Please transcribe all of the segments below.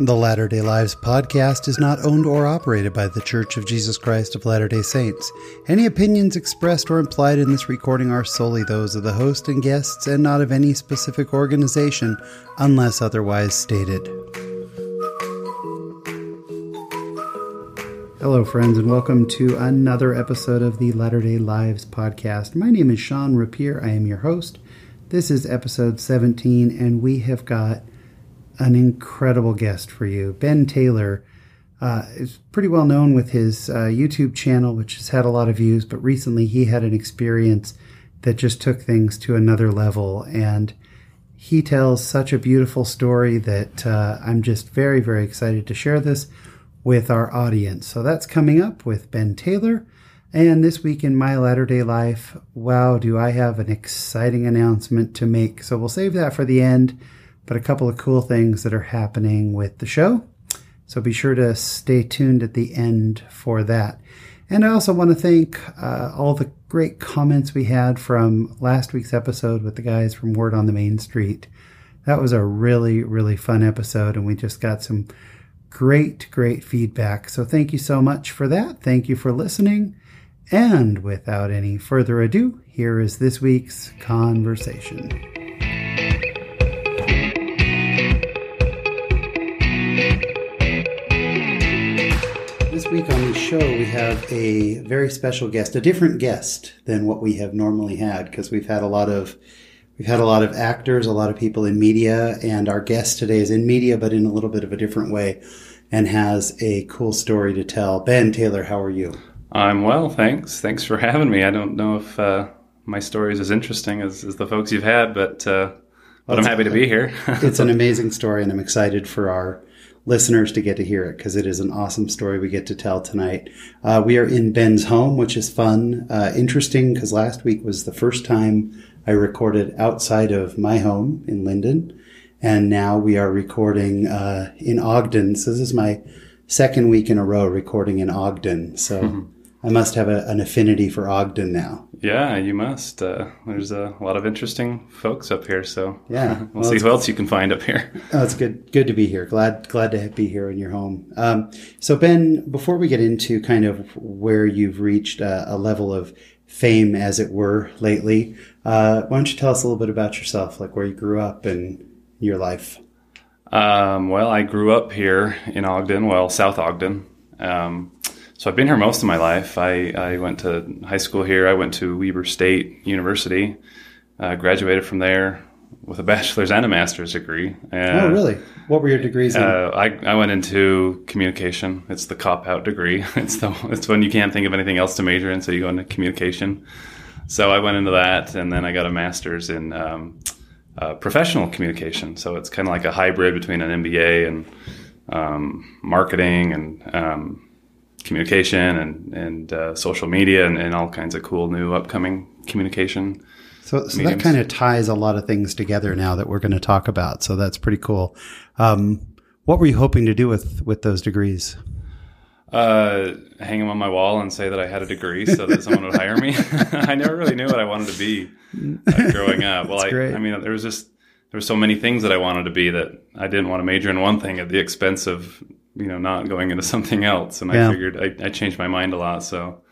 The Latter day Lives podcast is not owned or operated by The Church of Jesus Christ of Latter day Saints. Any opinions expressed or implied in this recording are solely those of the host and guests and not of any specific organization unless otherwise stated. Hello, friends, and welcome to another episode of the Latter day Lives podcast. My name is Sean Rapier. I am your host. This is episode 17, and we have got an incredible guest for you. Ben Taylor uh, is pretty well known with his uh, YouTube channel, which has had a lot of views, but recently he had an experience that just took things to another level. And he tells such a beautiful story that uh, I'm just very, very excited to share this with our audience. So that's coming up with Ben Taylor. And this week in my latter day life, wow, do I have an exciting announcement to make. So we'll save that for the end but a couple of cool things that are happening with the show. So be sure to stay tuned at the end for that. And I also want to thank uh, all the great comments we had from last week's episode with the guys from Word on the Main Street. That was a really, really fun episode, and we just got some great, great feedback. So thank you so much for that. Thank you for listening. And without any further ado, here is this week's conversation. Week on the show, we have a very special guest, a different guest than what we have normally had, because we've had a lot of we've had a lot of actors, a lot of people in media, and our guest today is in media, but in a little bit of a different way, and has a cool story to tell. Ben Taylor, how are you? I'm well, thanks. Thanks for having me. I don't know if uh, my story is as interesting as, as the folks you've had, but uh, but I'm happy to be here. it's an amazing story, and I'm excited for our listeners to get to hear it because it is an awesome story we get to tell tonight. Uh, we are in Ben's home, which is fun, uh, interesting because last week was the first time I recorded outside of my home in Lindon, And now we are recording uh, in Ogden. So this is my second week in a row recording in Ogden. So mm-hmm. I must have a, an affinity for Ogden now. Yeah, you must. Uh, there's a lot of interesting folks up here, so yeah, we'll, well see who else you can find up here. Oh, it's good. Good to be here. Glad glad to be here in your home. Um, so Ben, before we get into kind of where you've reached a, a level of fame, as it were, lately, uh, why don't you tell us a little bit about yourself, like where you grew up and your life? Um, well, I grew up here in Ogden, well, South Ogden. Um, so I've been here most of my life. I, I went to high school here. I went to Weber State University, uh, graduated from there with a bachelor's and a master's degree. Uh, oh, really? What were your degrees in? Uh, I, I went into communication. It's the cop out degree. It's the it's when you can't think of anything else to major in, so you go into communication. So I went into that, and then I got a master's in um, uh, professional communication. So it's kind of like a hybrid between an MBA and um, marketing and um, communication and and uh, social media and, and, all kinds of cool new upcoming communication. So, so that kind of ties a lot of things together now that we're going to talk about. So that's pretty cool. Um, what were you hoping to do with with those degrees? Uh, hang them on my wall and say that I had a degree so that someone would hire me. I never really knew what I wanted to be uh, growing up. Well, I, I mean, there was just there were so many things that I wanted to be that I didn't want to major in one thing at the expense of you know not going into something else. And yeah. i figured I, I, changed my mind a lot. So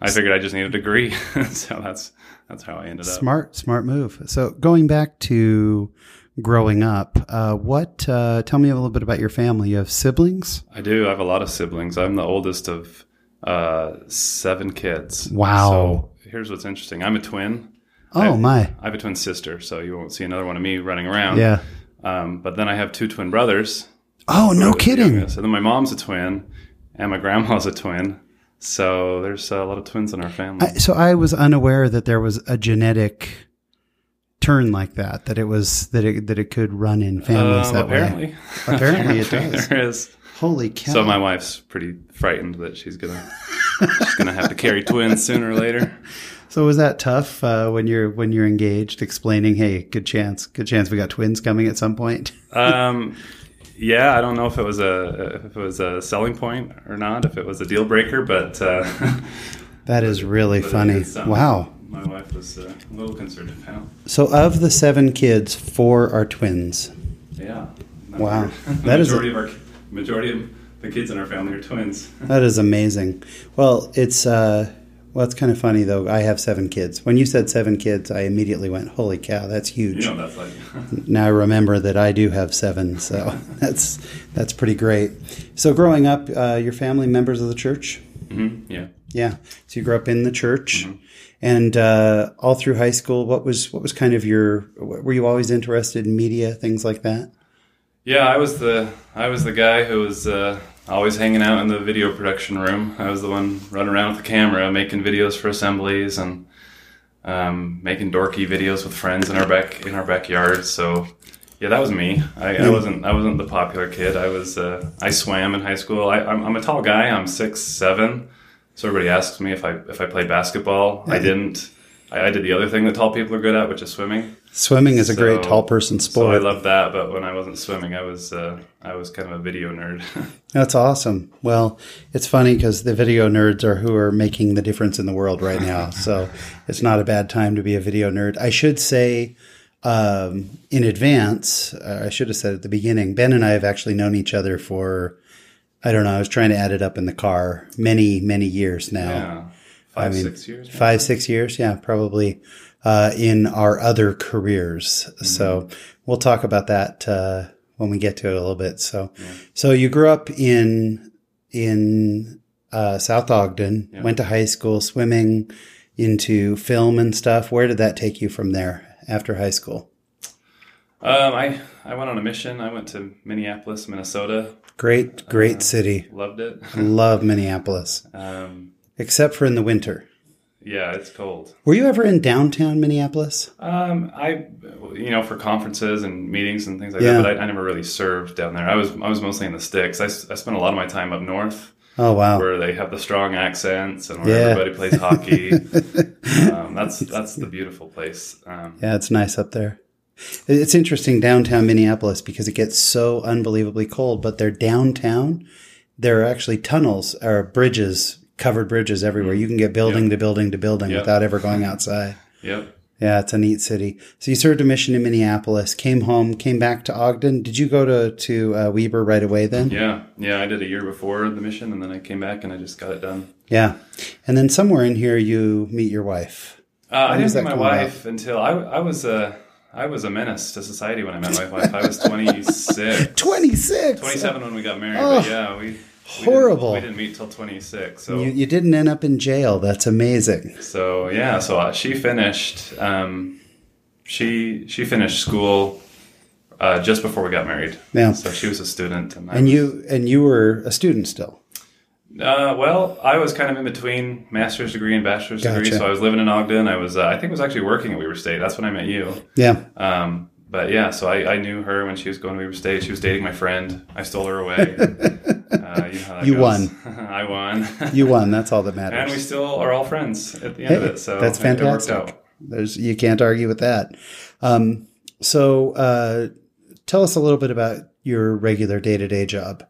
i figured i just need a degree. So that's that's how i ended up. Smart smart move. So going back to growing up uh, what uh, tell me a little bit about your family. You have siblings? I do. I have a lot of siblings. I'm the oldest of uh, seven kids. Wow. So here's what's interesting. I'm a twin. Oh I have, my. I have a twin sister so you won't see another one of me running around. Yeah. Um, but then i have two twin brothers Oh, no kidding. So then my mom's a twin and my grandma's a twin. So there's a lot of twins in our family. I, so I was unaware that there was a genetic turn like that. That it was that it that it could run in families um, that apparently. way. Apparently, it does. there is. Holy cow! So my wife's pretty frightened that she's gonna she's gonna have to carry twins sooner or later. So was that tough uh, when you're when you're engaged, explaining, "Hey, good chance, good chance we got twins coming at some point." um, yeah, I don't know if it was a if it was a selling point or not, if it was a deal breaker, but uh, that is really funny. Wow. My wife was uh, a little concerned So, of the seven kids, four are twins. Yeah. Wow. the That is a- majority of our majority of the kids in our family are twins. That is amazing. Well, it's uh, well, it's kind of funny though. I have seven kids. When you said seven kids, I immediately went, "Holy cow, that's you huge!" know that's like. Now I remember that I do have seven, so that's that's pretty great. So, growing up, uh, your family members of the church? hmm Yeah. Yeah. So you grew up in the church, Mm-hmm. and uh, all through high school. What was what was kind of your? Were you always interested in media, things like that? Yeah, I was the I was the guy who was uh, always hanging out in the video production room. I was the one running around with the camera, making videos for assemblies and um, making dorky videos with friends in our back in our backyard. So yeah, that was me. I, I wasn't I wasn't the popular kid. I was uh, I swam in high school. I, I'm, I'm a tall guy. I'm six seven. So everybody asks me if I if I played basketball. I didn't. I, I did the other thing that tall people are good at, which is swimming. Swimming is a great tall person sport. So I love that, but when I wasn't swimming, I was uh, I was kind of a video nerd. That's awesome. Well, it's funny because the video nerds are who are making the difference in the world right now. so it's not a bad time to be a video nerd. I should say um, in advance, uh, I should have said at the beginning, Ben and I have actually known each other for, I don't know, I was trying to add it up in the car, many, many years now. yeah, five mean, six years. maybe? Five, six years. Yeah, probably uh, in our other careers. So we'll talk about that uh, when we get to it a little bit. So, so you grew up in in uh, South Ogden, Yeah. went to high school, swimming, into film and stuff. Where did that take you from there after high school? Um, I I went on a mission. I went to Minneapolis, Minnesota. Great, great city. Loved it. Love Minneapolis, Um, except for in the winter. Yeah, it's cold. Were you ever in downtown Minneapolis? Um, I, you know, for conferences and meetings and things like Yeah. that. But I, I never really served down there. I was I was mostly in the sticks. I, I spent a lot of my time up north, Oh wow. where they have the strong accents and where Yeah. everybody plays hockey. um, that's that's the beautiful place. Um, Yeah, it's nice up there. It's interesting downtown Minneapolis because it gets so unbelievably cold, but they're downtown. There are actually tunnels or bridges, covered bridges everywhere. You can get building to building to building Yeah. without ever going outside. Yep. Yeah, it's a neat city. So you served a mission in Minneapolis, came home, came back to Ogden. Did you go to to uh, Weber right away then? Yeah, yeah. I did a year before the mission, and then I came back and I just got it done. Yeah. And then somewhere in here you meet your wife. Uh, I didn't meet my wife until I, I was a I was a menace to society when I met my wife. I was 26, 26. 27 when we got married. Oh, but yeah, we we horrible. Didn't, we didn't meet till 26. So You, you didn't end up in jail. That's amazing. so yeah, so uh, she finished. Um, she she finished school uh, just before we got married. Yeah. So she was a student, and, And was- you and you were a student still. Uh, well, I was kind of in between master's degree and bachelor's degree, so I was living in Ogden. I was, uh, I think, I was actually working at Weber State. That's when I met you. Yeah. Um, but yeah, so I, I knew her when she was going to Weber State. She was dating my friend. I stole her away. uh, you know You won. I won. You won. That's all that matters. and we still are all friends at the end of it. So that's it- it worked fantastic. out. There's you can't argue with that. Um, so uh, tell us a little bit about your regular day to day job.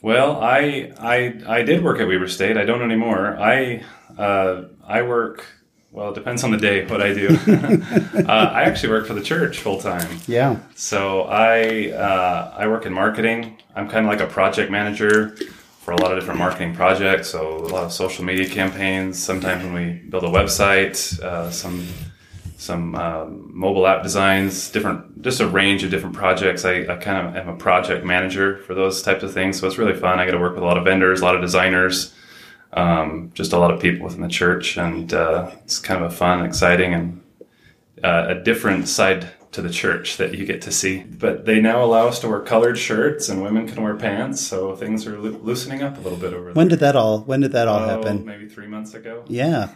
Well, I I I did work at Weber State. I don't anymore. I uh, I work. Well, it depends on the day what I do. uh, I actually work for the church full time. Yeah. So I uh, I work in marketing. I'm kind of like a project manager for a lot of different marketing projects. So a lot of social media campaigns. Sometimes when we build a website, uh, some some um, mobile app designs, different just a range of different projects. I, I kind of am a project manager for those types of things. So it's really fun. I get to work with a lot of vendors, a lot of designers, um, just a lot of people within the church, and uh, it's kind of a fun, exciting, and uh, a different side to the church that you get to see. But they now allow us to wear colored shirts, and women can wear pants, so things are loo- loosening up a little bit over When there. did that all when did that all Oh, happen? Maybe three months ago. Yeah.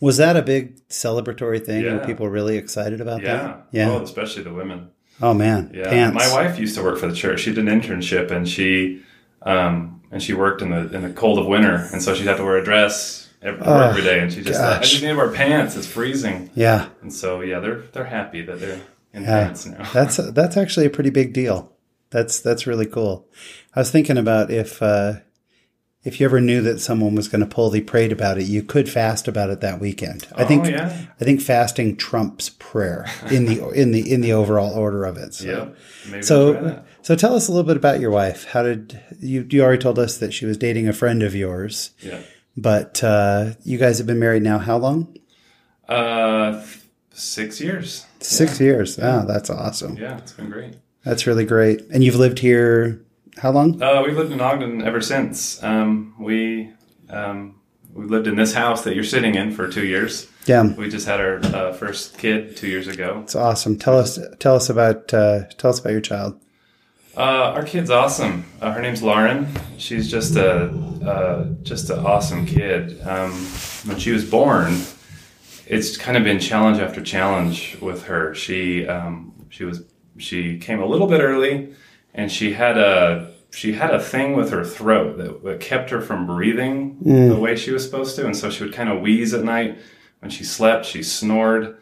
Was that a big celebratory thing? Were Yeah. people really excited about Yeah. that? Yeah. Oh, especially the women. Oh man. Yeah, Pants. my wife used to work for the church. She did an internship, and she um, and she worked in the in the cold of winter, and so she'd have to wear a dress every, Oh, every day. And she just, I just need to wear pants. It's freezing, Yeah. and so yeah, they're they're happy that they're in Yeah. pants now. That's that's actually a pretty big deal. That's that's really cool. I was thinking about if uh, if you ever knew that someone was going to pull, they prayed about it. You could fast about it that weekend. I Oh, think. yeah. I think fasting trumps prayer in the in the in the overall order of it. So. Yeah. So, so tell us a little bit about your wife. How did you? You already told us that she was dating a friend of yours, Yeah. but uh, you guys have been married now how long? Uh, six years. Six years. Oh, that's awesome. Yeah, it's been great. That's really great. And you've lived here how long? Uh, we've lived in Ogden ever since. Um, we um, we lived in this house that you're sitting in for two years. Yeah, We just had our uh, first kid two years ago. it's awesome. Tell us tell us about uh, tell us about your child. Uh, our kid's awesome. Uh, her name's Lauren. She's just a uh, just an awesome kid. Um, when she was born, it's kind of been challenge after challenge with her. She um, she was she came a little bit early, and she had a she had a thing with her throat that, that kept her from breathing the way she was supposed to, and so she would kind of wheeze at night. When she slept, she snored.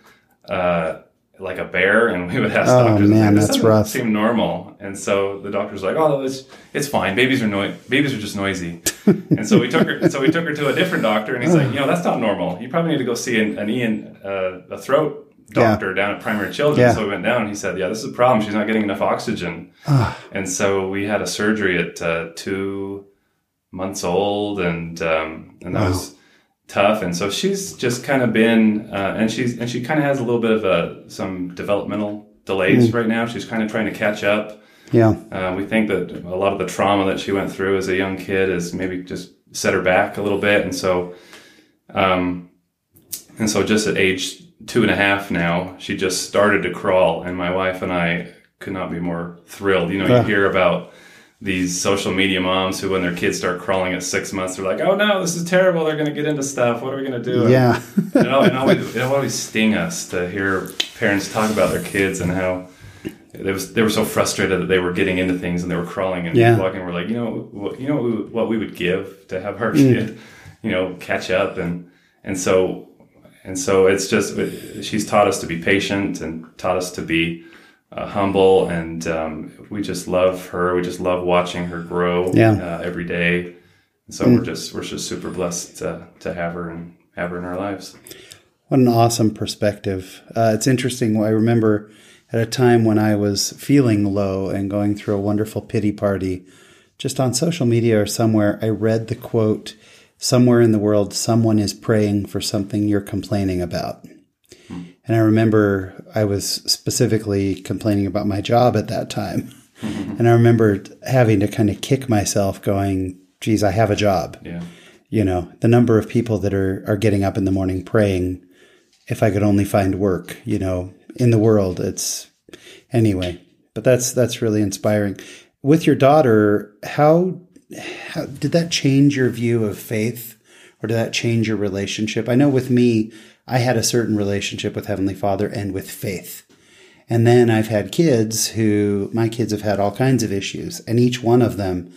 Uh, like a bear, and we would ask Oh, doctors, man, this that's doesn't rough. seem normal. And so the doctor's like, "Oh, it's it's fine. Babies are noi- babies are just noisy." and so we took her. So we took her to a different doctor, and he's like, "You know, that's not normal. You probably need to go see an, an Ian, uh, a throat doctor down at Primary children. Yeah. So we went down, and he said, "Yeah, this is a problem. She's not getting enough oxygen." and so we had a surgery at uh, two months old, and um, and that Wow. was tough. And so she's just kind of been, uh, and she's and she kind of has a little bit of uh, some developmental delays right now. She's kind of trying to catch up. Yeah, Uh, we think that a lot of the trauma that she went through as a young kid has maybe just set her back a little bit, and so, um, and so just at age two and a half now, she just started to crawl, and my wife and I could not be more thrilled. You know, you hear about these social media moms who, when their kids start crawling at six months, they're like, "Oh no, this is terrible. They're going to get into stuff. What are we going to do?" yeah, it, al- it always, it always sting us to hear parents talk about their kids and how they was they were so frustrated that they were getting into things and they were crawling and Yeah. walking. We're like, you know, what, you know what we, would- what we would give to have Hmm. our kid, you know, catch up and and so and so it's just she's taught us to be patient and taught us to be uh, humble and um, we just love her. We just love watching her grow Yeah. uh, every day. And so we're just we're just super blessed to, to have her and have her in our lives. What an awesome perspective. Uh, it's interesting. I remember at a time when I was feeling low and going through a wonderful pity party, just on social media or somewhere, I read the quote Somewhere in the world, someone is praying for something you're complaining about. And I remember I was specifically complaining about my job at that time. And I remember having to kind of kick myself, going, geez, I have a job Yeah. you know the number of people that are are getting up in the morning praying if i could only find work you know in the world it's anyway but that's that's really inspiring with your daughter how how did that change your view of faith or did that change your relationship i know with me i had a certain relationship with heavenly father and with faith and then i've had kids who my kids have had all kinds of issues and each one of them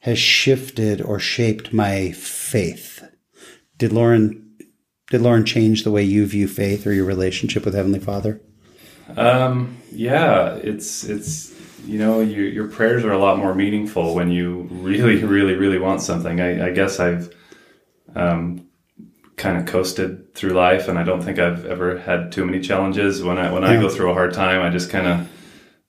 has shifted or shaped my faith. Did Lauren did Lauren change the way you view faith or your relationship with Heavenly Father? Um, yeah, it's it's you know your your prayers are a lot more meaningful when you really really really want something. I, I guess I've um, kind of coasted through life, and I don't think I've ever had too many challenges. When I when I go through a hard time, I just kind of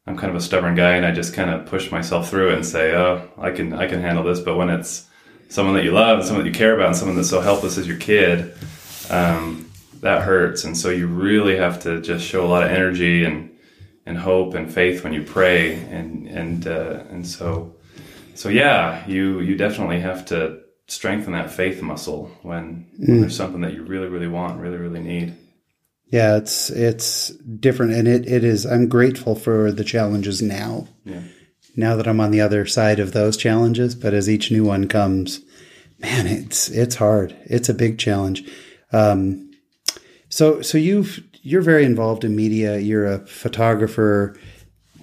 I'm kind of a stubborn guy, and I just kind of push myself through it and say, "Oh, I can I can handle this." But when it's someone that you love, and someone that you care about, and someone that's so helpless as your kid, um, that hurts. And so you really have to just show a lot of energy and and hope and faith when you pray. And and uh, and so so yeah, you you definitely have to strengthen that faith muscle when, when there's something that you really really want, really really need. Yeah, it's it's different and it, it is I'm grateful for the challenges now. Yeah. Now that I'm on the other side of those challenges, but as each new one comes, man, it's it's hard. It's a big challenge. Um, so so you've you're very involved in media. You're a photographer,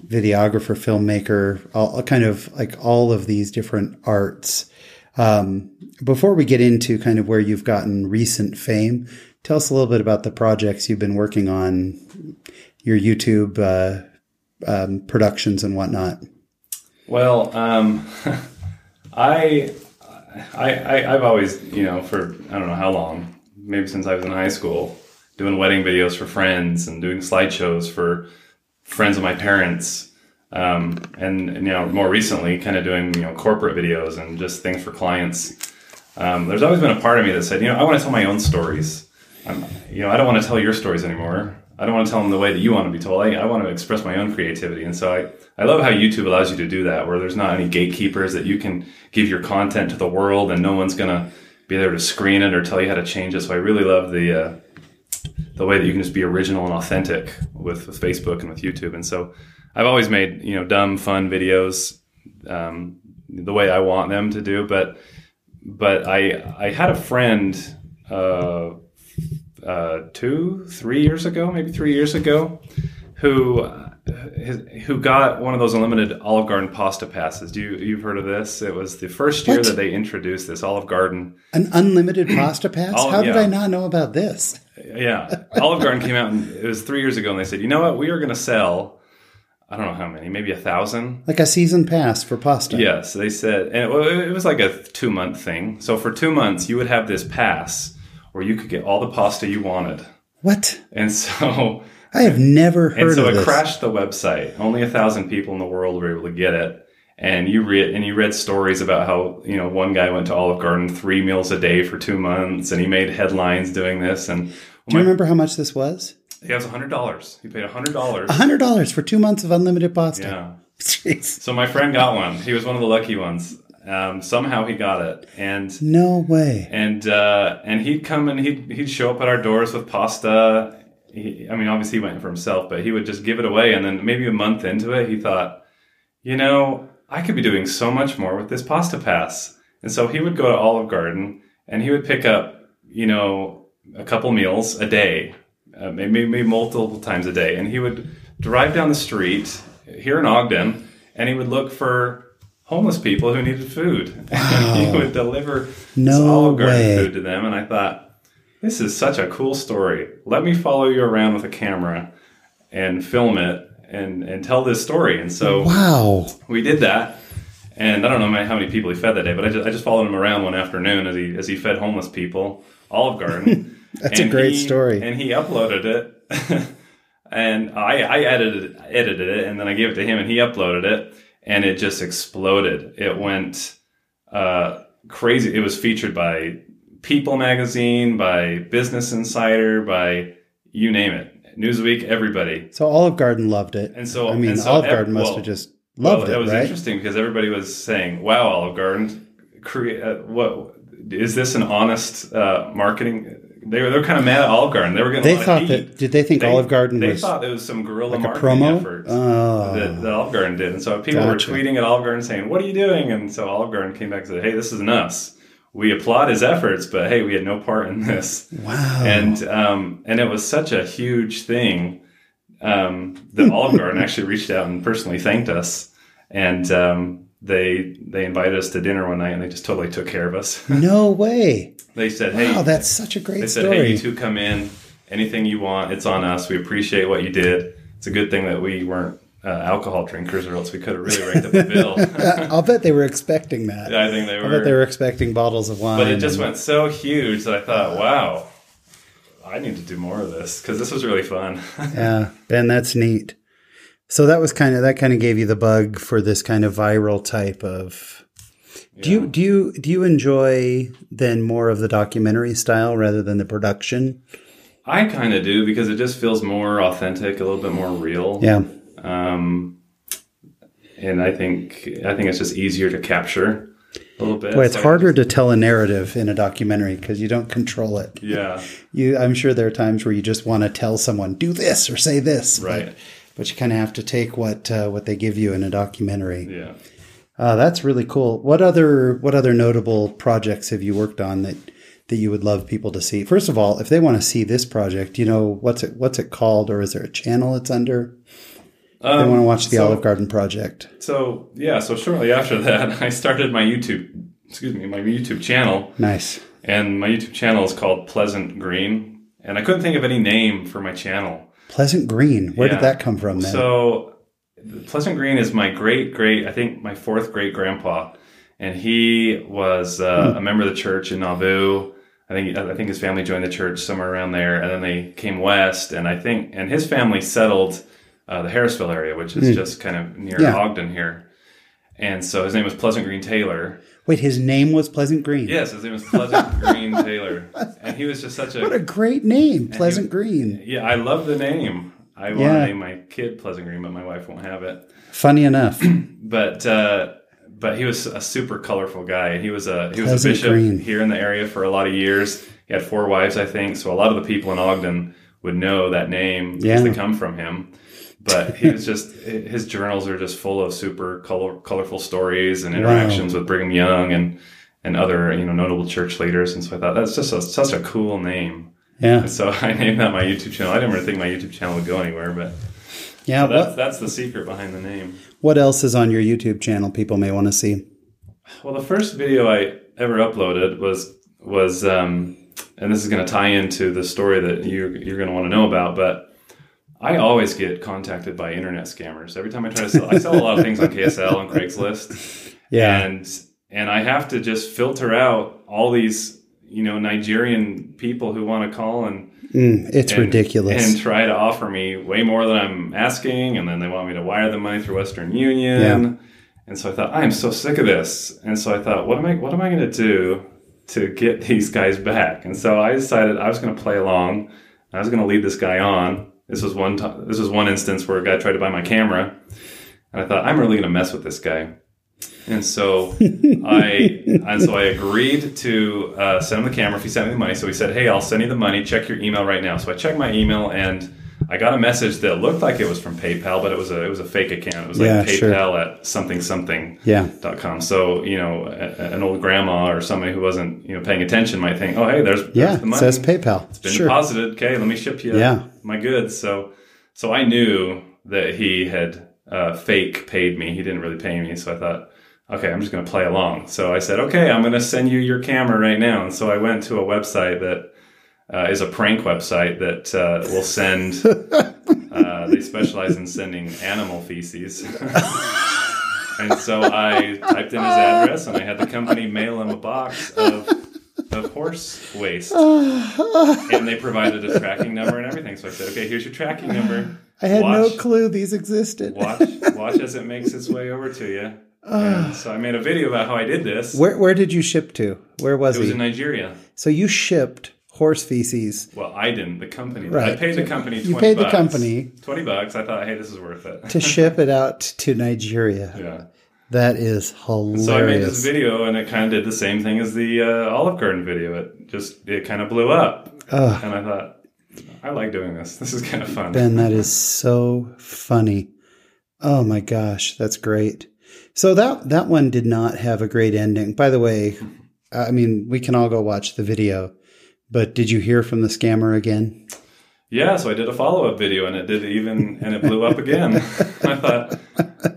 videographer, filmmaker, all, kind of like all of these different arts. Um, before we get into kind of where you've gotten recent fame, tell us a little bit about the projects you've been working on, your YouTube uh, um, productions and whatnot. Well, um, I I, I I've always you know for I don't know how long maybe since I was in high school doing wedding videos for friends and doing slideshows for friends of my parents. Um, and, and you know more recently kind of doing you know corporate videos and just things for clients. Um, there's always been a part of me that said you know I want to tell my own stories. I'm, you know I don't want to tell your stories anymore. I don't want to tell them the way that you want to be told. I, I want to express my own creativity. And so I I love how YouTube allows you to do that, where there's not any gatekeepers that you can give your content to the world, and no one's gonna be there to screen it or tell you how to change it. So I really love the uh, the way that you can just be original and authentic with, with Facebook and with YouTube. And so I've always made you know dumb, fun videos um, the way I want them to do. But but I I had a friend. Uh, uh, two, three years ago, maybe three years ago, who his, who got one of those unlimited Olive Garden pasta passes. Do you you've heard of this? It was the first year What? that they introduced this Olive Garden. An unlimited pasta pass? Oh, How did yeah. I not know about this? Yeah, Olive Garden came out and it was three years ago, and they said, you know what, we are going to sell. I don't know how many, maybe a thousand. Like a season pass for pasta. Yes, they said, and it, it was like a two month thing. So for two months, you would have this pass where you could get all the pasta you wanted, What? and so I have never heard and so of it this. crashed the website. Only a thousand people in the world were able to get it. And you read and you read stories about how you know one guy went to Olive Garden three meals a day for two months, and he made headlines doing this. And Do you remember how much this was? he has a hundred dollars. He paid a hundred dollars. hundred dollars for two months of unlimited pasta. Yeah. Jeez. So my friend got one. He was one of the lucky ones. Um, somehow he got it, and No way. and uh, and he'd come and he'd he'd show up at our doors with pasta. He, I mean, obviously he went for himself, but he would just give it away. And then maybe a month into it, he thought, you know, I could be doing so much more with this pasta pass. And so he would go to Olive Garden and he would pick up, you know, a couple meals a day, uh, maybe, maybe multiple times a day, and he would drive down the street here in Ogden, and he would look for homeless people who needed food. And he would deliver No Olive Garden way. food to them, and I thought, this is such a cool story. Let me follow you around with a camera and film it and and tell this story. And so Wow. we did that. And I don't know how many people he fed that day, but I just, I just followed him around one afternoon as he as he fed homeless people Olive Garden. That's a great he- story. And he uploaded it, and I I edited edited it, and then I gave it to him, and he uploaded it, and it just exploded. It went uh, crazy. It was featured by People Magazine, by Business Insider, by you name it, Newsweek, everybody. So Olive Garden loved it. And so I mean, so Olive Garden must well, have just loved well, it, That was right? interesting because everybody was saying, "Wow, Olive Garden, create uh, what is this an honest uh, marketing?" They were they were kind of mad at Olive Garden. They were getting They thought that. Did they think They- Olive Garden they was thought it was some guerrilla like a marketing promo? effort Oh. that, that Olive Garden did, and so people Gotcha. were tweeting at Olive Garden saying, "What are you doing?" And so Olive Garden came back and said, "Hey, this isn't us. We applaud his efforts, but hey, we had no part in this." wow? and um, and it was such a huge thing um, that Olive Garden actually reached out and personally thanked us, and um, they they invited us to dinner one night, and they just totally took care of us. no way. They said, "Hey, Wow, that's such a great they said, story. hey, you two come in. Anything you want, it's on us. We appreciate what you did. It's a good thing that we weren't uh, alcohol drinkers, or else we could have really racked up the bill." I'll bet they were expecting that. I think they were. I bet they were, were expecting bottles of wine. but it just and- went so huge that I thought, "Wow." I need to do more of this because this was really fun. yeah, Ben, that's neat. So that was kind of that kind of gave you the bug for this kind of viral type of. Do you do you do you enjoy then more of the documentary style rather than the production? I kind of do because it just feels more authentic, a little bit more real. Yeah, Um, and I think I think it's just easier to capture a little bit. boy, it's So harder to tell a narrative in a documentary because you don't control it. yeah, You, I'm sure there are times where you just want to tell someone do this or say this, but- Right. But, you kind of have to take what uh, what they give you in a documentary. yeah. Uh, that's really cool. What other what other notable projects have you worked on that that you would love people to see? First of all, if they want to see this project, you know what's it what's it called, or is there a channel it's under? They Um, want to watch the so, Olive Garden project. So yeah, so shortly after that, I started my YouTube. Excuse me, my YouTube channel, Nice. and my YouTube channel is called Pleasant Green, and I couldn't think of any name for my channel. Pleasant Green. Where Yeah. did that come from then? So, Pleasant Green is my great great, I think my fourth great grandpa, and he was uh, a member of the church in Nauvoo. I think I think his family joined the church somewhere around there, and then they came west. And I think and his family settled uh, the Harrisville area, which is just kind of near Yeah. Ogden here. And so his name was Pleasant Green Taylor. Wait, his name was Pleasant Green. Yes, his name was Pleasant Green Taylor, and he was just such a What a great name, Pleasant Green. yeah. I love the name. I want Yeah. to name my kid Pleasant Green, but my wife won't have it. Funny enough. But uh, but he was a super colorful guy. He was a he was Pleasant a bishop Green. here in the area for a lot of years. He had four wives, I think. So a lot of the people in Ogden would know that name because Yeah. they come from him. But he was just his journals are just full of super color, colorful stories and interactions with Brigham Young and and other you know notable church leaders. And so I thought that's just a, such a cool name. Yeah. And so I named that my YouTube channel. I didn't really think my YouTube channel would go anywhere, but Yeah. that's What, that's the secret behind the name. what else is on your YouTube channel people may want to see? Well, the first video I ever uploaded was was, um, and this is going to tie into the story that you you're going to want to know about. But I always get contacted by internet scammers every time I try to sell. I sell a lot of things on KSL and Craigslist, Yeah. and and I have to just filter out all these you know Nigerian people who want to call and Mm, it's and- ridiculous. and try to offer me way more than I'm asking, and then they want me to wire the money through Western Union. Yeah. And so I thought, I am so sick of this. And so I thought, what am I what am I going to do to get these guys back? And so I decided I was going to play along. I was going to lead this guy on. This was one time. This was one instance where a guy tried to buy my camera, and I thought, I'm really going to mess with this guy. And so I and so I agreed to uh, send him the camera if he sent me the money. So he said, "Hey, I'll send you the money. Check your email right now." So I checked my email and I got a message that looked like it was from PayPal, but it was a it was a fake account. It was like Yeah, sure. PayPal at something something yeah. dot com. So you know, a, an old grandma or somebody who wasn't you know paying attention might think, "Oh, hey, there's, there's Yeah. the It money." says PayPal. It's been Sure. deposited. Okay, let me ship you Yeah. my goods. So, so I knew that he had uh, fake paid me. He didn't really pay me. So I thought, okay, I'm just going to play along. So I said, okay, I'm going to send you your camera right now. And so I went to a website that uh, is a prank website that uh, will send. uh, they specialize in sending animal feces. and so I typed in his address, and I had the company mail him a box of of horse waste and they provided a tracking number and everything. So I said, "Okay, here's your tracking number. I had no clue these existed. Watch, watch as it makes its way over to you." And so I made a video about how I did this. Where where did you ship to? Where was, it It was in Nigeria. so you shipped horse feces Well, I didn't. The company. Right. I paid the company. 20 You paid the bucks. company. twenty bucks. I thought, hey, this is worth it. to ship it out to Nigeria. yeah. That is hilarious. So I made this video, and it kind of did the same thing as the uh, Olive Garden video. It just it kind of blew up, Ugh. and I thought, I like doing this. This is kind of fun. Ben, that is so funny. Oh my gosh, that's great. So that that one did not have a great ending. By the way, I mean we can all go watch the video. But did you hear from the scammer again? Yeah, so I did a follow up video, and it did even, and it blew up again. I thought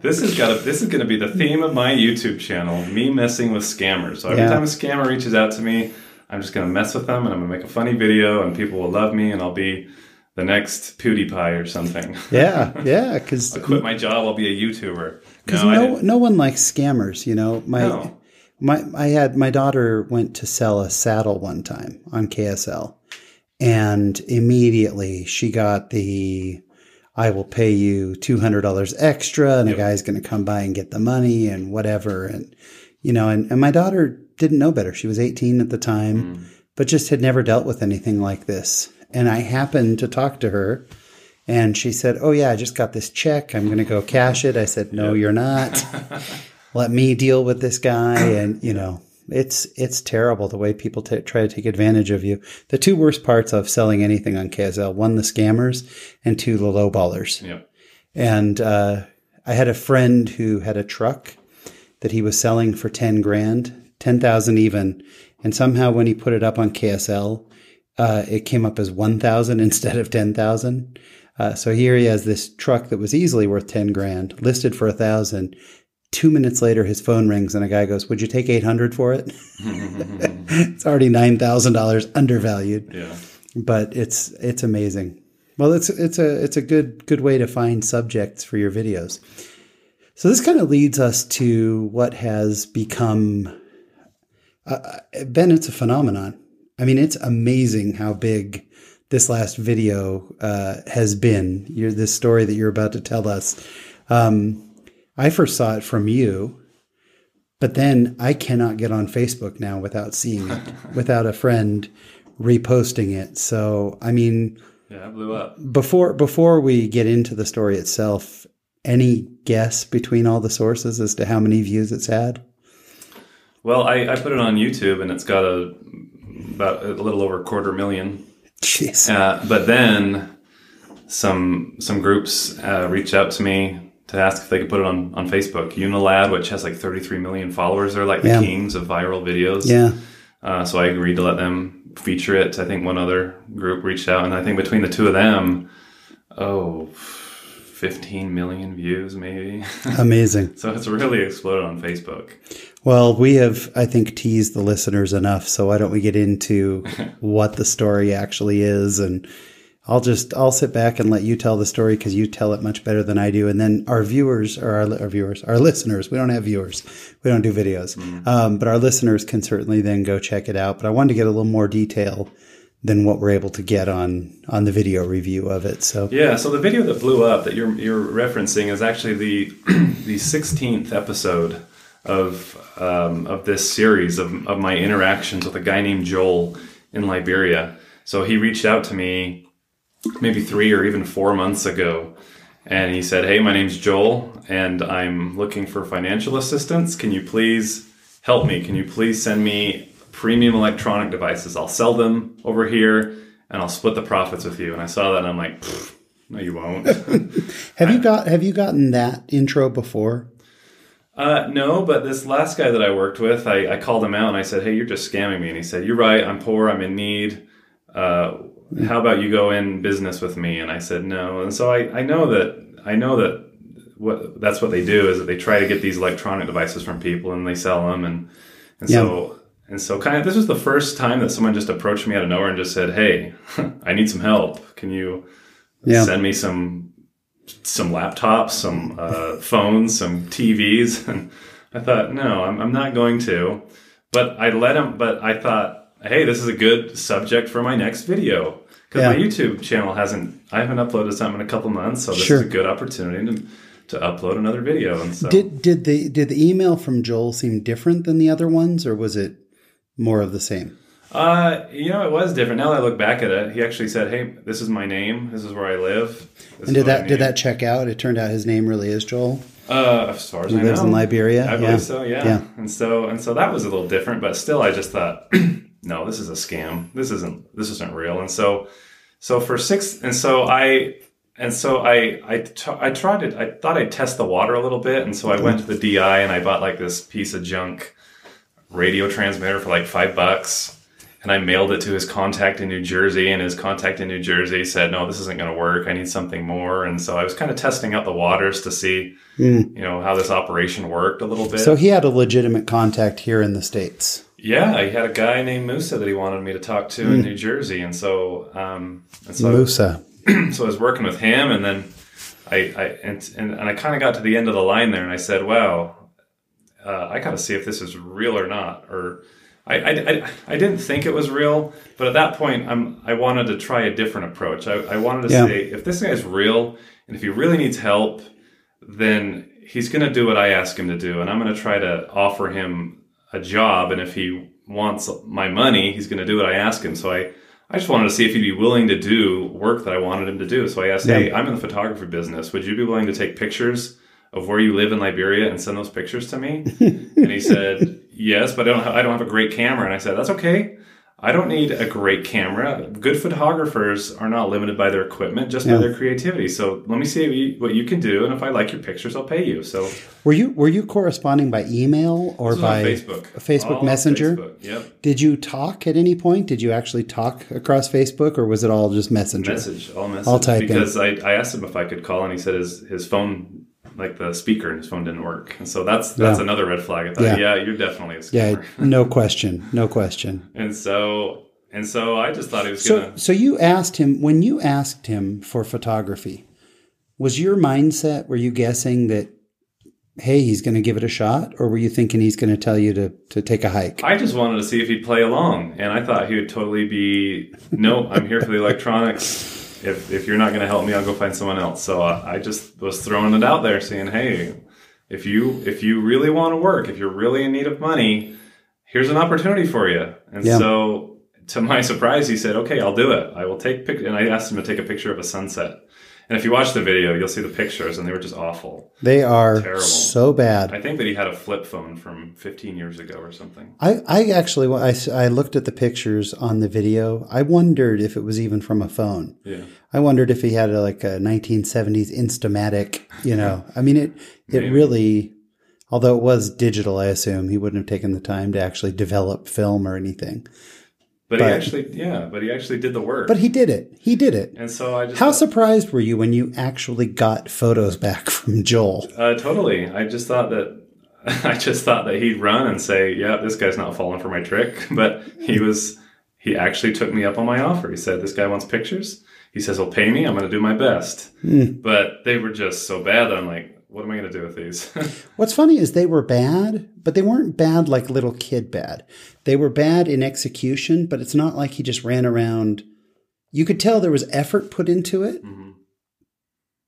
this is got this is going to be the theme of my YouTube channel: me messing with scammers. So every Yeah. time a scammer reaches out to me, I'm just going to mess with them, and I'm going to make a funny video, and people will love me, and I'll be the next PewDiePie or something. Yeah, yeah, because I Quit my job, I'll be a YouTuber. Because No, no no one likes scammers. You know, my No. my I had my daughter went to sell a saddle one time on KSL, and immediately she got the I will pay you two hundred dollars extra, and a guy's going to come by and get the money and whatever, and you know, and, and my daughter didn't know better. She was eighteen at the time, mm. but just had never dealt with anything like this. And I happened to talk to her, and she said, "Oh yeah, I just got this check. I'm going to go cash it." I said, "No, you're not. Let me deal with this guy." And you know, it's it's terrible the way people ta try to take advantage of you. The two worst parts of selling anything on KSL: one, the scammers, and two, the lowballers. Yep. And uh, I had a friend who had a truck that he was selling for 10 grand, 10,000 even. And somehow when he put it up on KSL, uh, it came up as 1,000 instead of 10,000. Uh, so here he has this truck that was easily worth 10 grand, listed for a thousand. Two minutes later, his phone rings and a guy goes, would you take 800 for it? it's already $9,000 undervalued Yeah. but it's it's amazing. Well, it's it's a it's a good good way to find subjects for your videos. So this kind of leads us to what has become, uh, Ben. It's a phenomenon. I mean, it's amazing how big this last video uh, has been. You're, this story that you're about to tell us. Um, I first saw it from you, but then I cannot get on Facebook now without seeing it, without a friend reposting it. So, I mean, yeah, it blew up. Before before we get into the story itself, any guess between all the sources as to how many views it's had? Well, I, I put it on YouTube and it's got a about a little over a quarter million. Jeez. Uh, but then some some groups uh, reached out to me to ask if they could put it on, on Facebook. Unilad, which has like 33 million followers, they're like Yeah. the kings of viral videos. Yeah. Uh, so I agreed to let them feature it. I think one other group reached out, and I think between the two of them, oh, 15 million views maybe. Amazing. so it's really exploded on Facebook. Well, we have, I think, teased the listeners enough. So why don't we get into what the story actually is? And I'll just, I'll sit back and let you tell the story because you tell it much better than I do. And then our viewers or our, our viewers, our listeners, we don't have viewers. We don't do videos. Um, but our listeners can certainly then go check it out. But I wanted to get a little more detail than what we're able to get on, on the video review of it. So Yeah, so the video that blew up that you're you're referencing is actually the the 16th episode of um, of this series of, of my interactions with a guy named Joel in Liberia. So he reached out to me maybe three or even four months ago, and he said, "Hey, my name's Joel, and I'm looking for financial assistance. Can you please help me? Can you please send me premium electronic devices? I'll sell them over here, and I'll split the profits with you." And I saw that, and I'm like, "Pfft, "No, you won't." have you got, have you gotten that intro before? Uh, no, but this last guy that I worked with, I, I called him out and I said, "Hey, you're just scamming me." And he said, "You're right. I'm poor. I'm in need. Uh, how about you go in business with me?" And I said, "No." And so I, I know that I know that what that's what they do is that they try to get these electronic devices from people and they sell them and and so and so kind of this was the first time that someone just approached me out of nowhere and just said, "Hey, I need some help. Can you Yeah. send me some some laptops, some uh, phones, some TVs. And I thought, no, I'm, I'm not going to. But I let him, but I thought, hey, this is a good subject for my next video. Because my YouTube channel hasn't, I haven't uploaded something in a couple months. So this Sure. is a good opportunity to, to upload another video. And so, Did did the did the email from Joel seem different than the other ones, or was it more of the same? Uh, you know, it was different. Now that I look back at it, he actually said, hey, this is my name. This is where I live. This And did that did that check out? It turned out his name really is Joel. Uh, as far as He I lives know, in Liberia. I believe Yeah. so. Yeah. Yeah. And so and so that was a little different, but still, I just thought, no, this is a scam. This isn't this isn't real. And so so for six, and so I and so I I t- I tried it. I thought I'd test the water a little bit, and so I went to the DI and I bought like this piece of junk radio transmitter for like five bucks. And I mailed it to his contact in New Jersey, and his contact in New Jersey said, "No, this isn't going to work. I need something more." And so I was kind of testing out the waters to see, you know, how this operation worked a little bit. So he had a legitimate contact here in the states. yeah, he had a guy named Musa that he wanted me to talk to in New Jersey, and so, um, and so, Musa. so I was working with him, and then I, I and, and, and I kind of got to the end of the line there, and I said, "Wow, uh, I got to see if this is real or not." Or I, I, I didn't think it was real, but at that point, I'm I wanted to try a different approach. I, I wanted to Yeah. say, if this guy's real, and if he really needs help, then he's going to do what I ask him to do, and I'm going to try to offer him a job, and if he wants my money, he's going to do what I ask him. So I. I just wanted to see if he'd be willing to do work that I wanted him to do. So I asked, Yeah. "Hey, I'm in the photography business. Would you be willing to take pictures of where you live in Liberia and send those pictures to me?" and he said, "Yes, but I don't. Have, I don't have a great camera." And I said, "That's okay. I don't need a great camera. Good photographers are not limited by their equipment, just Yeah. by their creativity. So let me see what you, what you can do, and if I like your pictures, I'll pay you." So Were you were you corresponding by email or by Facebook, Facebook All Messenger? Facebook. Yep. Did you talk at any point? Did you actually talk across Facebook, or was it all just Messenger? message all message I'll type in. because I, I asked him if I could call and he said his his phone like the speaker in his phone didn't work and so that's that's Yeah. another red flag I thought Yeah. yeah, you're definitely a scammer. Yeah, no question, no question. and so and so I just thought he was So, gonna so you asked him when you asked him for photography, was your mindset? Were you guessing that, hey, he's going to give it a shot, or were you thinking he's going to tell you to to take a hike? I just wanted to see if he'd play along, and I thought he would totally be, no, I'm here for the electronics. If, if you're not going to help me, I'll go find someone else. So uh, I just was throwing it out there, saying, hey, if you if you really want to work, if you're really in need of money, here's an opportunity for you. And Yeah. so, to my surprise, he said, okay, I'll do it. I will take pic. And I asked him to take a picture of a sunset. And if you watch the video, you'll see the pictures, and they were just awful. They are Terrible. so bad. I think that he had a flip phone from 15 years ago or something. I, I actually I, I looked at the pictures on the video. I wondered if it was even from a phone. Yeah. I wondered if he had a, like a 1970s Instamatic. You know, I mean it. It Maybe. really, although it was digital, I assume he wouldn't have taken the time to actually develop film or anything. But, But- he actually, yeah, but he actually did the work. But he did it. He did it. and so I just How surprised were you when you actually got photos back from Joel? Uh, totally. I just thought that I just thought that he'd run and say, "Yeah, this guy's not falling for my trick." But he was. He actually took me up on my offer. He said, "This guy wants pictures." He says, "He'll pay me. I'm going to do my best." But they were just so bad that I'm like, "What am I going to do with these?" What's funny is they were bad, but they weren't bad like little kid bad. They were bad in execution, but it's not like he just ran around. You could tell there was effort put into it, Mhm.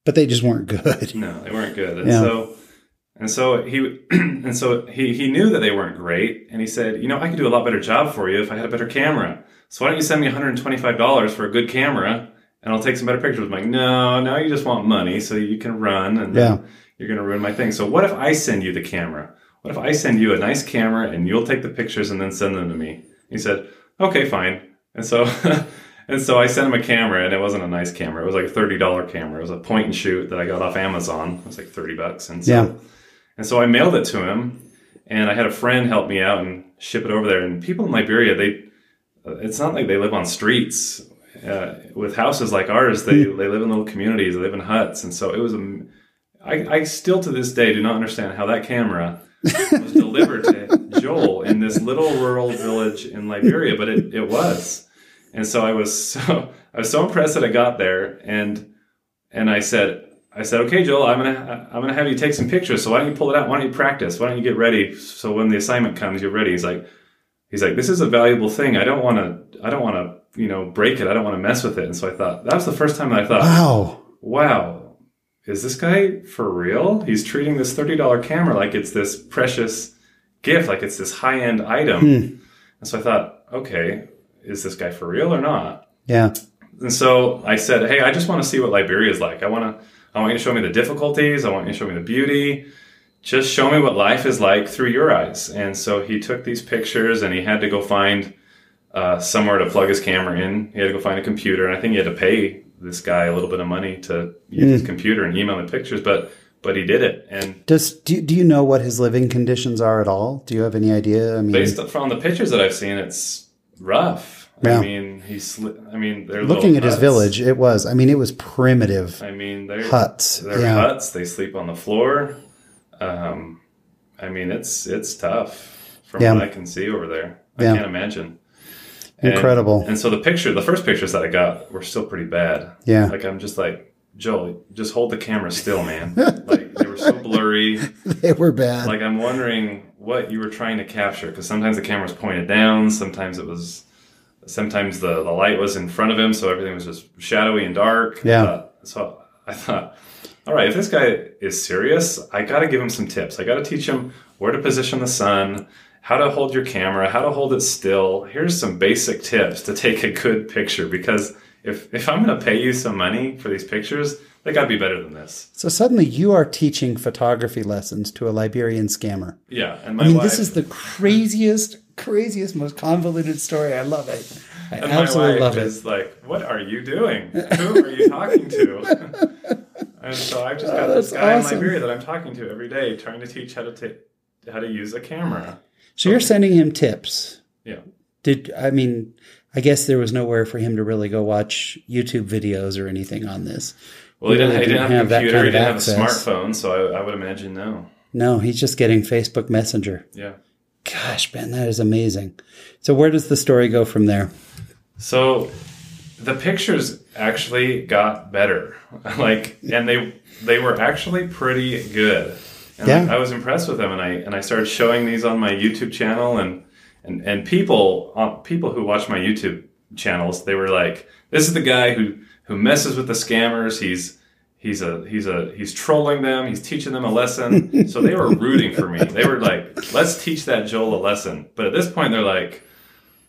but they just weren't good. No, they weren't good. And Yeah. so and so he and so he he knew that they weren't great and he said, "You know, I could do a lot better job for you if I had a better camera. So why don't you send me $125 for a good camera and I'll take some better pictures." I'm like, "No, now you just want money so you can run and then Yeah. You're going to ruin my thing. So what if I send you the camera? What if I send you a nice camera and you'll take the pictures and then send them to me?" He said, "Okay, fine." And so And so I sent him a camera, and it wasn't a nice camera. It was like a thirty dollar camera. It was a point and shoot that I got off Amazon. It was like thirty bucks, and so Yeah. and so I mailed it to him, and I had a friend help me out and ship it over there. And people in Liberia, they it's not like they live on streets uh, with houses like ours. They they live in little communities. They live in huts, and so it was a. I, I still to this day do not understand how that camera was delivered to Joel in this little rural village in Liberia, but it, it was. And so I was so I was so impressed that I got there and and I said I said, okay, Joel, I'm gonna I'm gonna have you take some pictures. So why don't you pull it out? Why don't you practice? Why don't you get ready? So when the assignment comes, you're ready. He's like, he's like, this is a valuable thing. I don't want to I don't want to you know break it. I don't want to mess with it. And so I thought that was the first time that I thought, Wow. wow, is this guy for real? He's treating this $30 camera like it's this precious gift, like it's this high end item. Hmm. And so I thought, okay, is this guy for real or not? Yeah. And so I said, hey, I just want to see what Liberia is like. I want to, I want you to show me the difficulties. I want you to show me the beauty. Just show me what life is like through your eyes. And so he took these pictures and he had to go find uh, somewhere to plug his camera in. He had to go find a computer. And I think he had to pay this guy a little bit of money to use his computer and email the pictures, but, but he did it. And Does do, do you know what his living conditions are at all? Do you have any idea? I mean, based on the pictures that I've seen, it's rough. Yeah. I mean, he's, I mean, they're looking at his village, it was. I mean, it was primitive I mean, they're huts. They're Yeah. huts. They sleep on the floor. Um, I mean, it's it's tough from Yeah. what I can see over there. I can't imagine. And- Incredible. And so the picture, the first pictures that I got were still pretty bad. Yeah. Like I'm just like Joel, just hold the camera still, man. like they were so blurry. they were bad. Like I'm wondering what you were trying to capture because sometimes the camera was pointed down, sometimes it was, sometimes the, the light was in front of him, so everything was just shadowy and dark. Yeah. Uh, so I thought, all right, if this guy is serious, I got to give him some tips. I got to teach him where to position the sun, how to hold your camera, how to hold it still. Here's some basic tips to take a good picture because if if I'm going to pay you some money for these pictures, they got to be better than this. so suddenly you are teaching photography lessons to a Liberian scammer. Yeah, and my I mean, wife, this is the craziest, craziest, most convoluted story. I love it. I And absolutely my wife love it. is like, "What are you doing? Who are you talking to?" and so I've just oh, got Oh, this guy awesome. in Liberia that I'm talking to every day, trying to teach how to take how to use a camera. So you're sending him tips. Yeah, Did I mean? I guess there was nowhere for him to really go watch YouTube videos or anything on this. well, he He didn't, really he didn't have a didn't have that computer, kind he didn't have a smartphone, so I, I would imagine no. No, he's just getting Facebook Messenger. Yeah. Gosh, Ben, that is amazing. So where does the story go from there? So the pictures actually got better, like, and they they were actually pretty good. And Yeah. like, I was impressed with them, and I and I started showing these on my YouTube channel, and and and people uh, people who watch my YouTube channels, they were like, "This is the guy who who messes with the scammers. He's he's a he's a he's trolling them. He's teaching them a lesson." so they were rooting for me. They were like, "Let's teach that Joel a lesson." But at this point, they're like,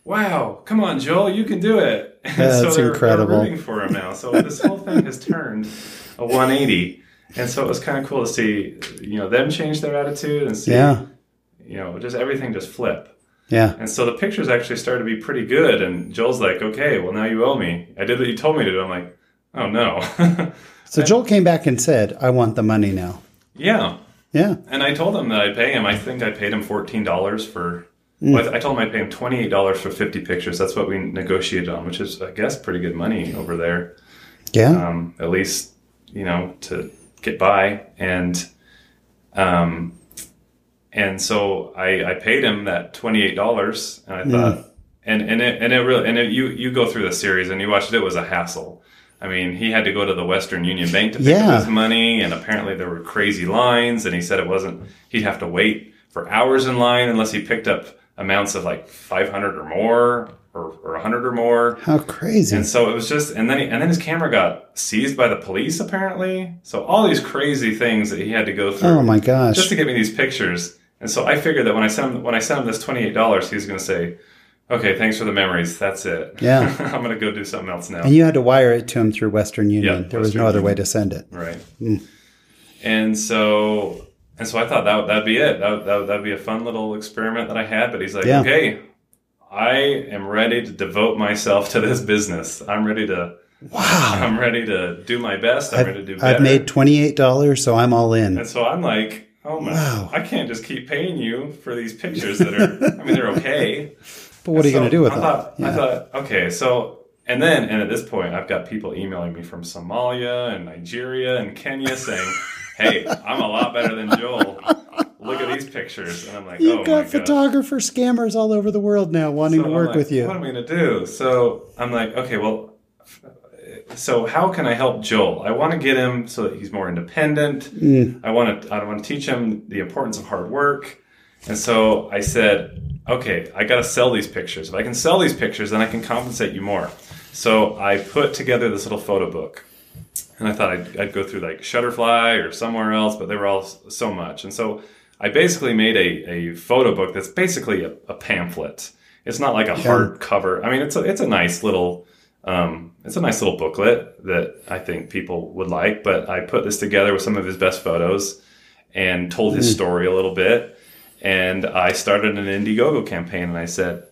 "Wow, come on, Joel, you can do it." That's so they're, incredible. They're rooting for him now. So this whole thing has turned a 180. And so it was kind of cool to see, you know, them change their attitude and see, Yeah. you know, just everything just flip. Yeah. And so the pictures actually started to be pretty good. And Joel's like, okay, well, now you owe me. I did what you told me to do. I'm like, oh, no. So Joel came back and said, I want the money now. yeah. Yeah. And I told him that I'd pay him. I think I paid him $14 for. Well, I told him I'd pay him $28 for 50 pictures. That's what we negotiated on, which is, I guess, pretty good money over there. Yeah. um, at least you know to get by and um and so I, I paid him that twenty eight dollars and I thought and and it and it really and it, you you go through the series and you watched it, it was a hassle. I mean, he had to go to the Western Union Bank to pick Yeah. up his money, and apparently there were crazy lines. And he said it wasn't. He'd have to wait for hours in line unless he picked up amounts of like five hundred or more, or or hundred or more. How crazy. And so it was just, and then he, and then his camera got seized by the police apparently. So all these crazy things that he had to go through oh my gosh. just to get me these pictures. And so I figured that when I sent him, when I sent him this twenty eight dollars, he's going to say, "Okay, thanks for the memories. That's it. Yeah. I'm going to go do something else now." and you had to wire it to him through Western Union. Yeah, there was no other Union. way to send it. Right. Mm. And so, and so I thought that that'd be it. That that that'd be a fun little experiment that I had. But he's like, Yeah. okay, I am ready to devote myself to this business. I'm ready to. Wow. I'm ready to do my best. I'm ready to do better. I've made $28, so I'm all in. and so I'm like, oh my, Wow. I can't just keep paying you for these pictures that are. I mean, they're okay. But what are you So going to do with I them? thought, I thought, okay, so and then and at this point, I've got people emailing me from Somalia and Nigeria and Kenya saying, "Hey, I'm a lot better than Joel. Look at these pictures." And I'm like, You've "Oh got my god." photographer scammers all over the world now wanting So to work like, with you. What am I going to do? So I'm like, okay, well, so how can I help Joel? I want to get him so that he's more independent. Mm. I want to I want to teach him the importance of hard work. And so I said, okay, I got to sell these pictures. If I can sell these pictures, then I can compensate you more. So I put together this little photo book. And I thought I'd, I'd go through like Shutterfly or somewhere else, but they were all so much. And so I basically made a, a photo book that's basically a, a pamphlet. It's not like a hard cover. I mean, it's a, it's a nice little um, it's a nice little booklet that I think people would like. But I put this together with some of his best photos and told his story a little bit. And I started an Indiegogo campaign, and I said,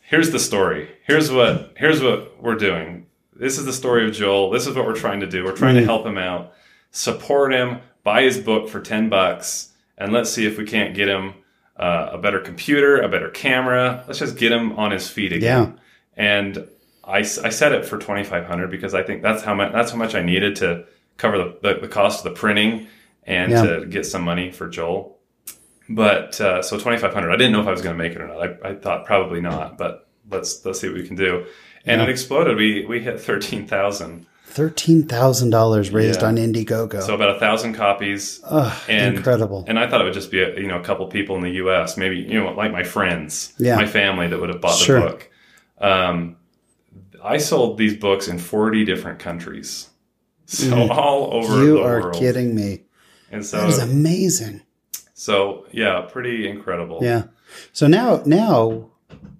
"Here's the story. Here's what here's what we're doing. This is the story of Joel. This is what we're trying to do. We're trying to help him out, support him, buy his book for ten bucks, and let's see if we can't get him." Uh, a better computer, a better camera. Let's just get him on his feet again. Yeah. And I, I set it for 2500 because I think that's how much that's how much I needed to cover the, the, the cost of the printing and Yeah. to get some money for Joel. But uh, so 2500 I didn't know if I was going to make it or not. I, I thought probably not, but let's let's see what we can do. And Yeah. it exploded. We we hit 13,000. $13,000 raised Yeah. on Indiegogo. So about a thousand copies. Ugh, and- incredible. And I thought it would just be a, you know a couple people in the U.S. Maybe you know like my friends, Yeah. my family that would have bought Sure. the book. Um, I sold these books in forty different countries, so all over you the are world. kidding me. And so That is amazing. so yeah, pretty incredible. Yeah. So now, now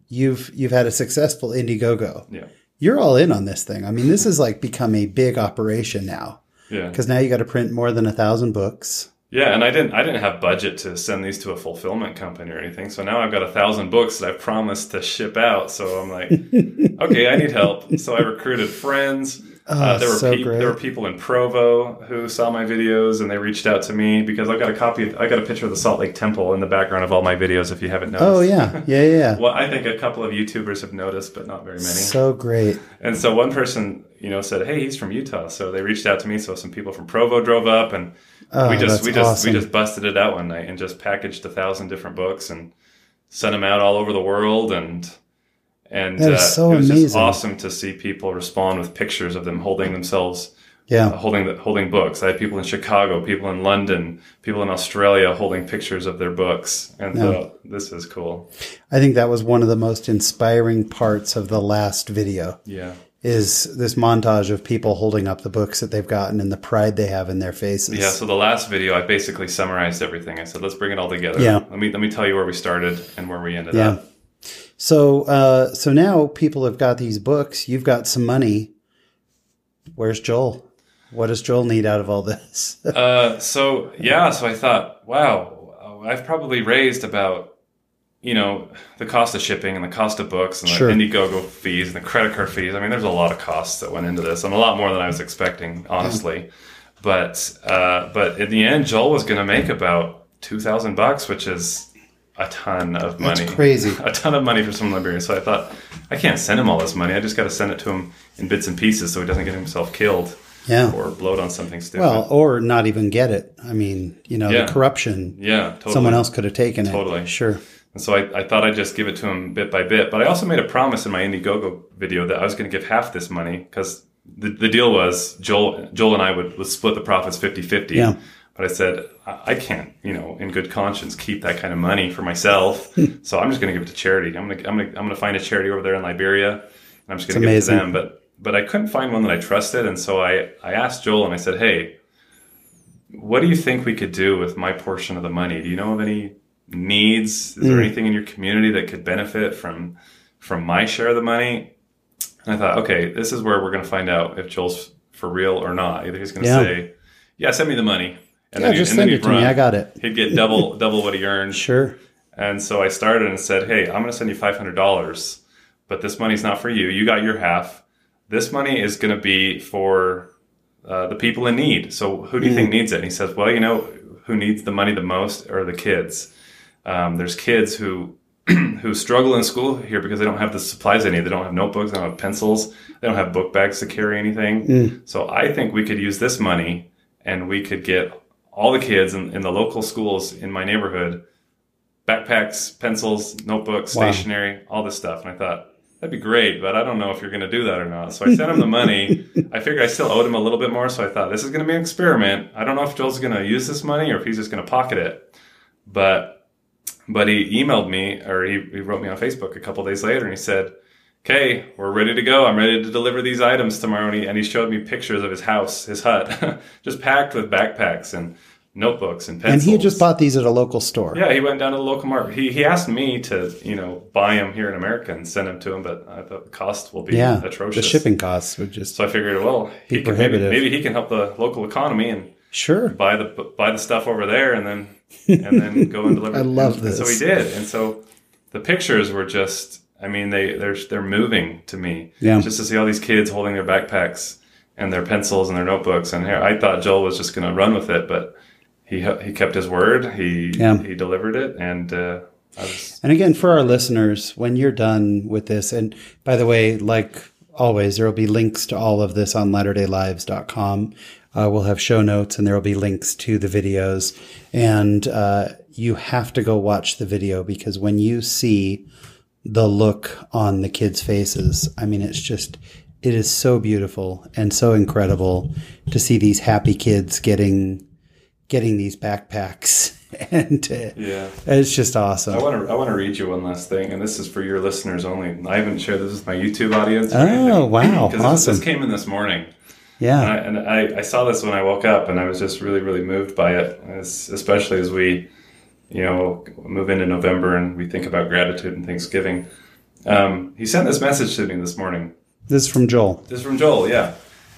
you've you've had a successful Indiegogo. yeah, You're all in on this thing. I mean, this has like become a big operation now yeah, because now you got to print more than a thousand books. yeah. And I didn't, I didn't have budget to send these to a fulfillment company or anything. So now I've got a thousand books that I've promised to ship out. So I'm like, okay, I need help. So I recruited friends. Uh, Oh, there were so great. there were people in Provo who saw my videos and they reached out to me because I got a copy. I got a picture of the Salt Lake Temple in the background of all my videos. If you haven't noticed. Oh yeah, yeah, yeah. yeah. Well, I think a couple of YouTubers have noticed, but not very many. So great. and so one person, you know, said, "Hey, he's from Utah." So they reached out to me. So some people from Provo drove up, and Oh, we just we just awesome. we just busted it out one night and just packaged a thousand different books and sent them out all over the world and. And uh, so it was just awesome to see people respond with pictures of them holding themselves Yeah. uh, holding the, holding books. I had people in Chicago, people in London, people in Australia holding pictures of their books, and so this is cool. I think that was one of the most inspiring parts of the last video. Yeah, Is this montage of people holding up the books that they've gotten and the pride they have in their faces. yeah. So the last video, I basically summarized everything. I said, let's bring it all together. Yeah. Let me let me tell you where we started and where we ended Yeah. up. So, uh, so now people have got these books. You've got some money. Where's Joel? What does Joel need out of all this? Uh, so yeah, so I thought, wow, I've probably raised about, you know, the cost of shipping and the cost of books and Sure. the Indiegogo fees and the credit card fees. I mean, there's a lot of costs that went into this, and a lot more than I was expecting, honestly. But uh, but in the end, Joel was going to make about two thousand bucks, which is a ton of money. That's crazy. a ton of money for some Liberian. So I thought, I can't send him all this money. I just got to send it to him in bits and pieces so he doesn't get himself killed yeah. or bloat on something stupid. Well, or not even get it. I mean, you know, Yeah. the corruption. yeah, totally. Someone else could have taken it. Totally. Sure. And so I, I thought I'd just give it to him bit by bit. But I also made a promise in my Indiegogo video that I was going to give half this money because the, the deal was Joel Joel and I would, would split the profits 50 50. Yeah. But I said, I, can't, you know, in good conscience, keep that kind of money for myself. Hmm. so I'm just going to give it to charity. I'm going to I'm going to I'm going to find a charity over there in Liberia, and I'm just going to give it to them. But but I couldn't find one that I trusted, and so I I asked Joel and I said, Hey, what do you think we could do with my portion of the money? Do you know of any needs? Is there hmm. anything in your community that could benefit from from my share of the money? And I thought, okay, this is where we're going to find out if Joel's for real or not. Either he's going to Yeah. say, "Yeah, send me the money," and Yeah, just send it to me. I got it. He'd get double double what he earned. Sure. And so I started and said, "Hey, I'm going to send you five hundred dollars, but this money's not for you. You got your half. This money is going to be for uh, the people in need. So who do you think needs it?" And he says, "Well, you know, who needs the money the most are the kids. Um, there's kids who." who struggle in school here because they don't have the supplies they need. They don't have notebooks, they don't have pencils, they don't have book bags to carry anything. So I think we could use this money and we could get all the kids in, in the local schools in my neighborhood backpacks, pencils, notebooks, Wow. stationery, all this stuff. And I thought, that'd be great, but I don't know if you're going to do that or not. So I sent him the money. I figured I still owed him a little bit more. So I thought, this is going to be an experiment. I don't know if Joel's going to use this money or if he's just going to pocket it. But but he emailed me or he, he wrote me on Facebook a couple days later and he said, Okay, we're ready to go. I'm ready to deliver these items tomorrow. And he, and he showed me pictures of his house, his hut, just packed with backpacks and notebooks and pencils. And he had just bought these at a local store. Yeah, he went down to the local market. He, he asked me to, you know, buy them here in America and send them to him, but I thought the cost will be Yeah. atrocious. The shipping costs would just So I figured, well, he can, maybe, maybe he can help the local economy and sure. buy the buy the stuff over there, and then and then go and deliver. I love and, and so this. he did, and so the pictures were just. I mean, they they're they're moving to me. Yeah. Just to see all these kids holding their backpacks and their pencils and their notebooks, and here I thought Joel was just going to run with it, but he he kept his word. He Yeah. he delivered it, and uh, was And again, for our listeners, when you're done with this, and by the way, like always, there will be links to all of this on latterdaylives.com. Uh, we'll have show notes and there will be links to the videos. And uh, you have to go watch the video because when you see the look on the kids' faces, I mean, it's just, it is so beautiful and so incredible to see these happy kids getting getting these backpacks and uh, yeah. it's just awesome. I want to I want to read you one last thing, and this is for your listeners only. I haven't shared this with my YouTube audience. Oh, wow. 'cause this- Awesome. This came in this morning. Yeah. And, I, and I, I saw this when I woke up, and I was just really, really moved by it, as, especially as we, you know, move into November and we think about gratitude and Thanksgiving. Um, he sent this message to me this morning. This is from Joel. This is from Joel, yeah.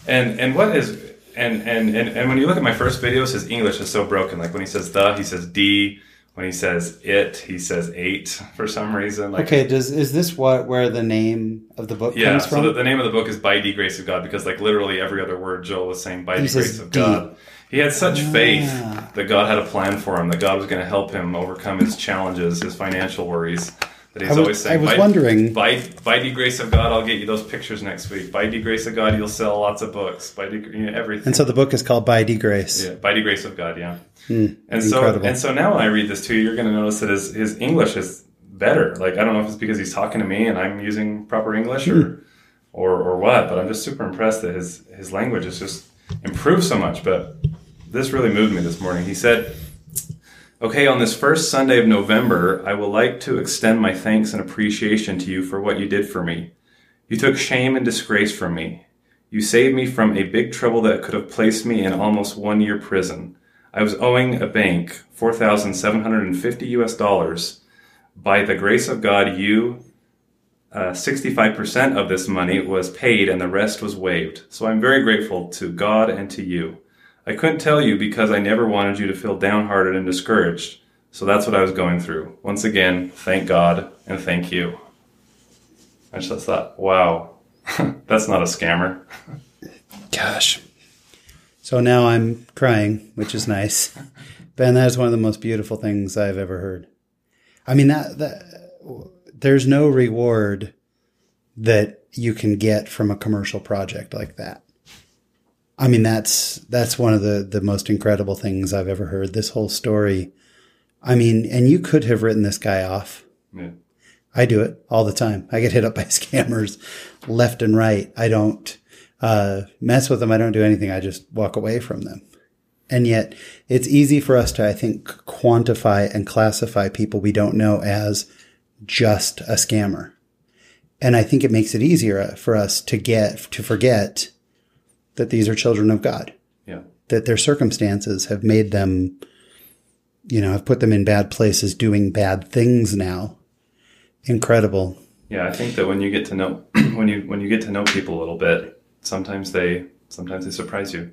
And and what is and and and, and when you look at my first videos, his English is so broken. Like when he says the, he says d. When he says it, he says eight for some reason. Like Okay, does is this what where the name of the book yeah, comes so the, the name of the book is By the Grace of God because, like, literally every other word Joel was saying, By He the says Grace of D. God. He had such faith Ah. that God had a plan for him, that God was going to help him overcome his challenges, his financial worries. That he's was- always saying, I was by, wondering- by, by the grace of God, I'll get you those pictures next week. By the grace of God, you'll sell lots of books. By the, you know, everything. and so the book is called By D Grace. Yeah, by the grace of God, yeah. Hmm, and so incredible. and so now when I read this to you, you're going to notice that his his English is better. Like I don't know if it's because he's talking to me and I'm using proper English Hmm. or or or what, but I'm just super impressed that his his language has just improved so much, but this really moved me this morning. He said, Okay, on this first Sunday of November, I would like to extend my thanks and appreciation to you for what you did for me. You took shame and disgrace from me. You saved me from a big trouble that could have placed me in almost one year prison. I was owing a bank 4,750 US dollars. By the grace of God, you, uh, 65% of this money was paid and the rest was waived. So I'm very grateful to God and to you. I couldn't tell you because I never wanted you to feel downhearted and discouraged. So that's what I was going through. Once again, thank God and thank you. I just thought, wow, that's not a scammer. Gosh. So now I'm crying, which is nice. Ben, that is one of the most beautiful things I've ever heard. I mean that that there's no reward that you can get from a commercial project like that. I mean that's that's one of the the most incredible things I've ever heard. This whole story. I mean, and you could have written this guy off. Yeah. I do it all the time. I get hit up by scammers left and right. I don't uh, mess with them. I don't do anything. I just walk away from them. And yet it's easy for us to, I think, quantify and classify people we don't know as just a scammer. And I think it makes it easier for us to get, to forget that these are children of God. Yeah. That their circumstances have made them, you know, have put them in bad places doing bad things now incredible. Yeah, I think that when you get to know when you when you get to know people a little bit, sometimes they sometimes they surprise you.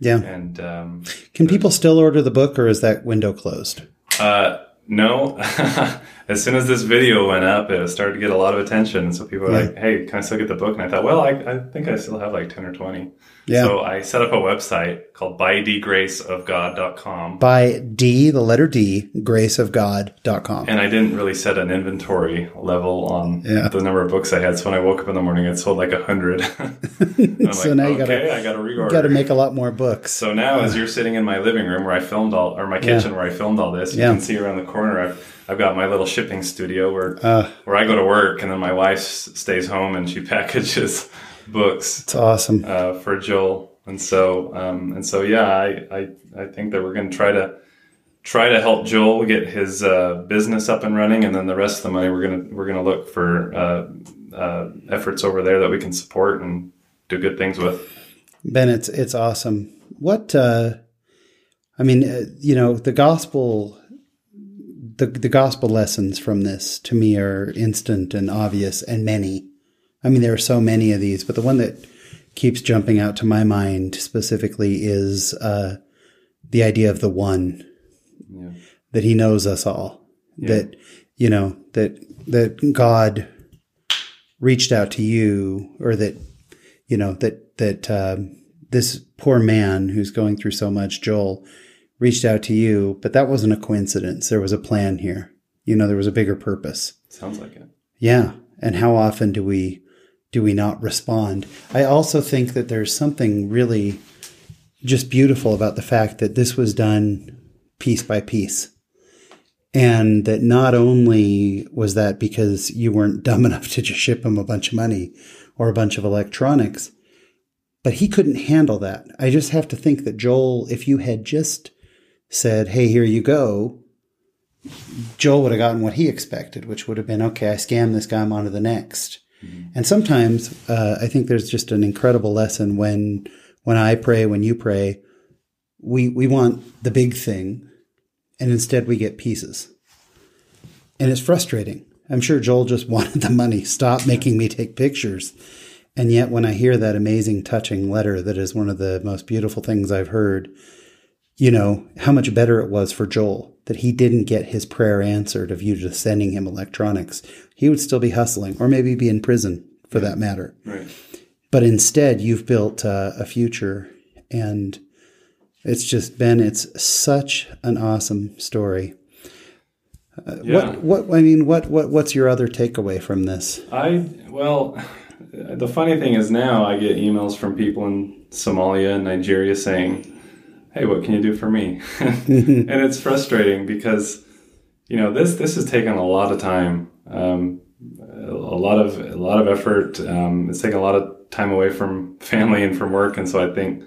Yeah. And um, can people still order the book, or is that window closed? Uh, no. as soon as this video went up, it started to get a lot of attention. So people were yeah. like, "Hey, can I still get the book?" And I thought, "Well, I, I think I still have like ten or 20. Yeah. So I set up a website called bydgraceofgod.com. By D, the letter D, graceofgod.com. And I didn't really set an inventory level on yeah. the number of books I had. So when I woke up in the morning, it sold like a hundred. so like, now you gotta, okay, I gotta reorder. Got to make a lot more books. So now, as you're sitting in my living room where I filmed all, or my kitchen yeah. where I filmed all this, you can see around the corner. I've I've got my little shipping studio where uh, where I go to work, and then my wife stays home and she packages books. It's awesome uh, for Joel, and so um, and so yeah, I, I I think that we're going to try to try to help Joel get his uh, business up and running, and then the rest of the money we're gonna we're gonna look for uh, uh efforts over there that we can support and do good things with. Ben, it's it's awesome. What uh, I mean, uh, you know, the gospel. The, the gospel lessons from this to me are instant and obvious and many I mean, there are so many of these, but the one that keeps jumping out to my mind specifically is uh, the idea of the one yeah. that He knows us all. Yeah. That you know that that God reached out to you, or that you know that that um, this poor man who's going through so much, Joel, reached out to you, but that wasn't a coincidence. There was a plan here. You know, there was a bigger purpose. Sounds like it. Yeah. And how often do we do we not respond? I also think that there's something really just beautiful about the fact that this was done piece by piece. And that not only was that because you weren't dumb enough to just ship him a bunch of money or a bunch of electronics, but he couldn't handle that. I just have to think that Joel, if you had just said, Hey, here you go, Joel would have gotten what he expected, which would have been, okay, I scam this guy, I'm on to the next. Mm-hmm. And sometimes uh, I think there's just an incredible lesson when when I pray, when you pray, we we want the big thing, and instead we get pieces, and it's frustrating. I'm sure Joel just wanted the money. Stop making me take pictures. And yet, when I hear that amazing, touching letter that is one of the most beautiful things I've heard, you know, how much better it was for Joel that he didn't get his prayer answered of you just sending him electronics. He would still be hustling or maybe be in prison for that matter. Right. But instead, you've built uh, a future and it's just been, it's such an awesome story. Uh, yeah. What, what, I mean, what, what, what's your other takeaway from this? I, well, the funny thing is now I get emails from people in Somalia and Nigeria saying, hey, what can you do for me? and it's frustrating because, you know, this this has taken a lot of time, um, a lot of a lot of effort. Um, it's taken a lot of time away from family and from work, and so I think,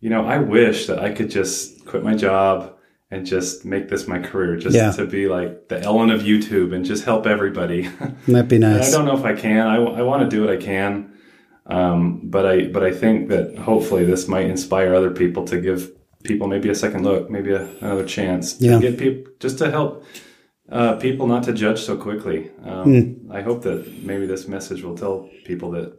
you know, I wish that I could just quit my job and just make this my career, just Yeah. to be like the Ellen of YouTube and just help everybody. That'd be And I don't know if I can. I, I want to do what I can, um, but I but I think that hopefully this might inspire other people to give people maybe a second look, maybe a, another chance to Yeah. get people just to help uh, people not to judge so quickly. Um, Hmm. I hope that maybe this message will tell people that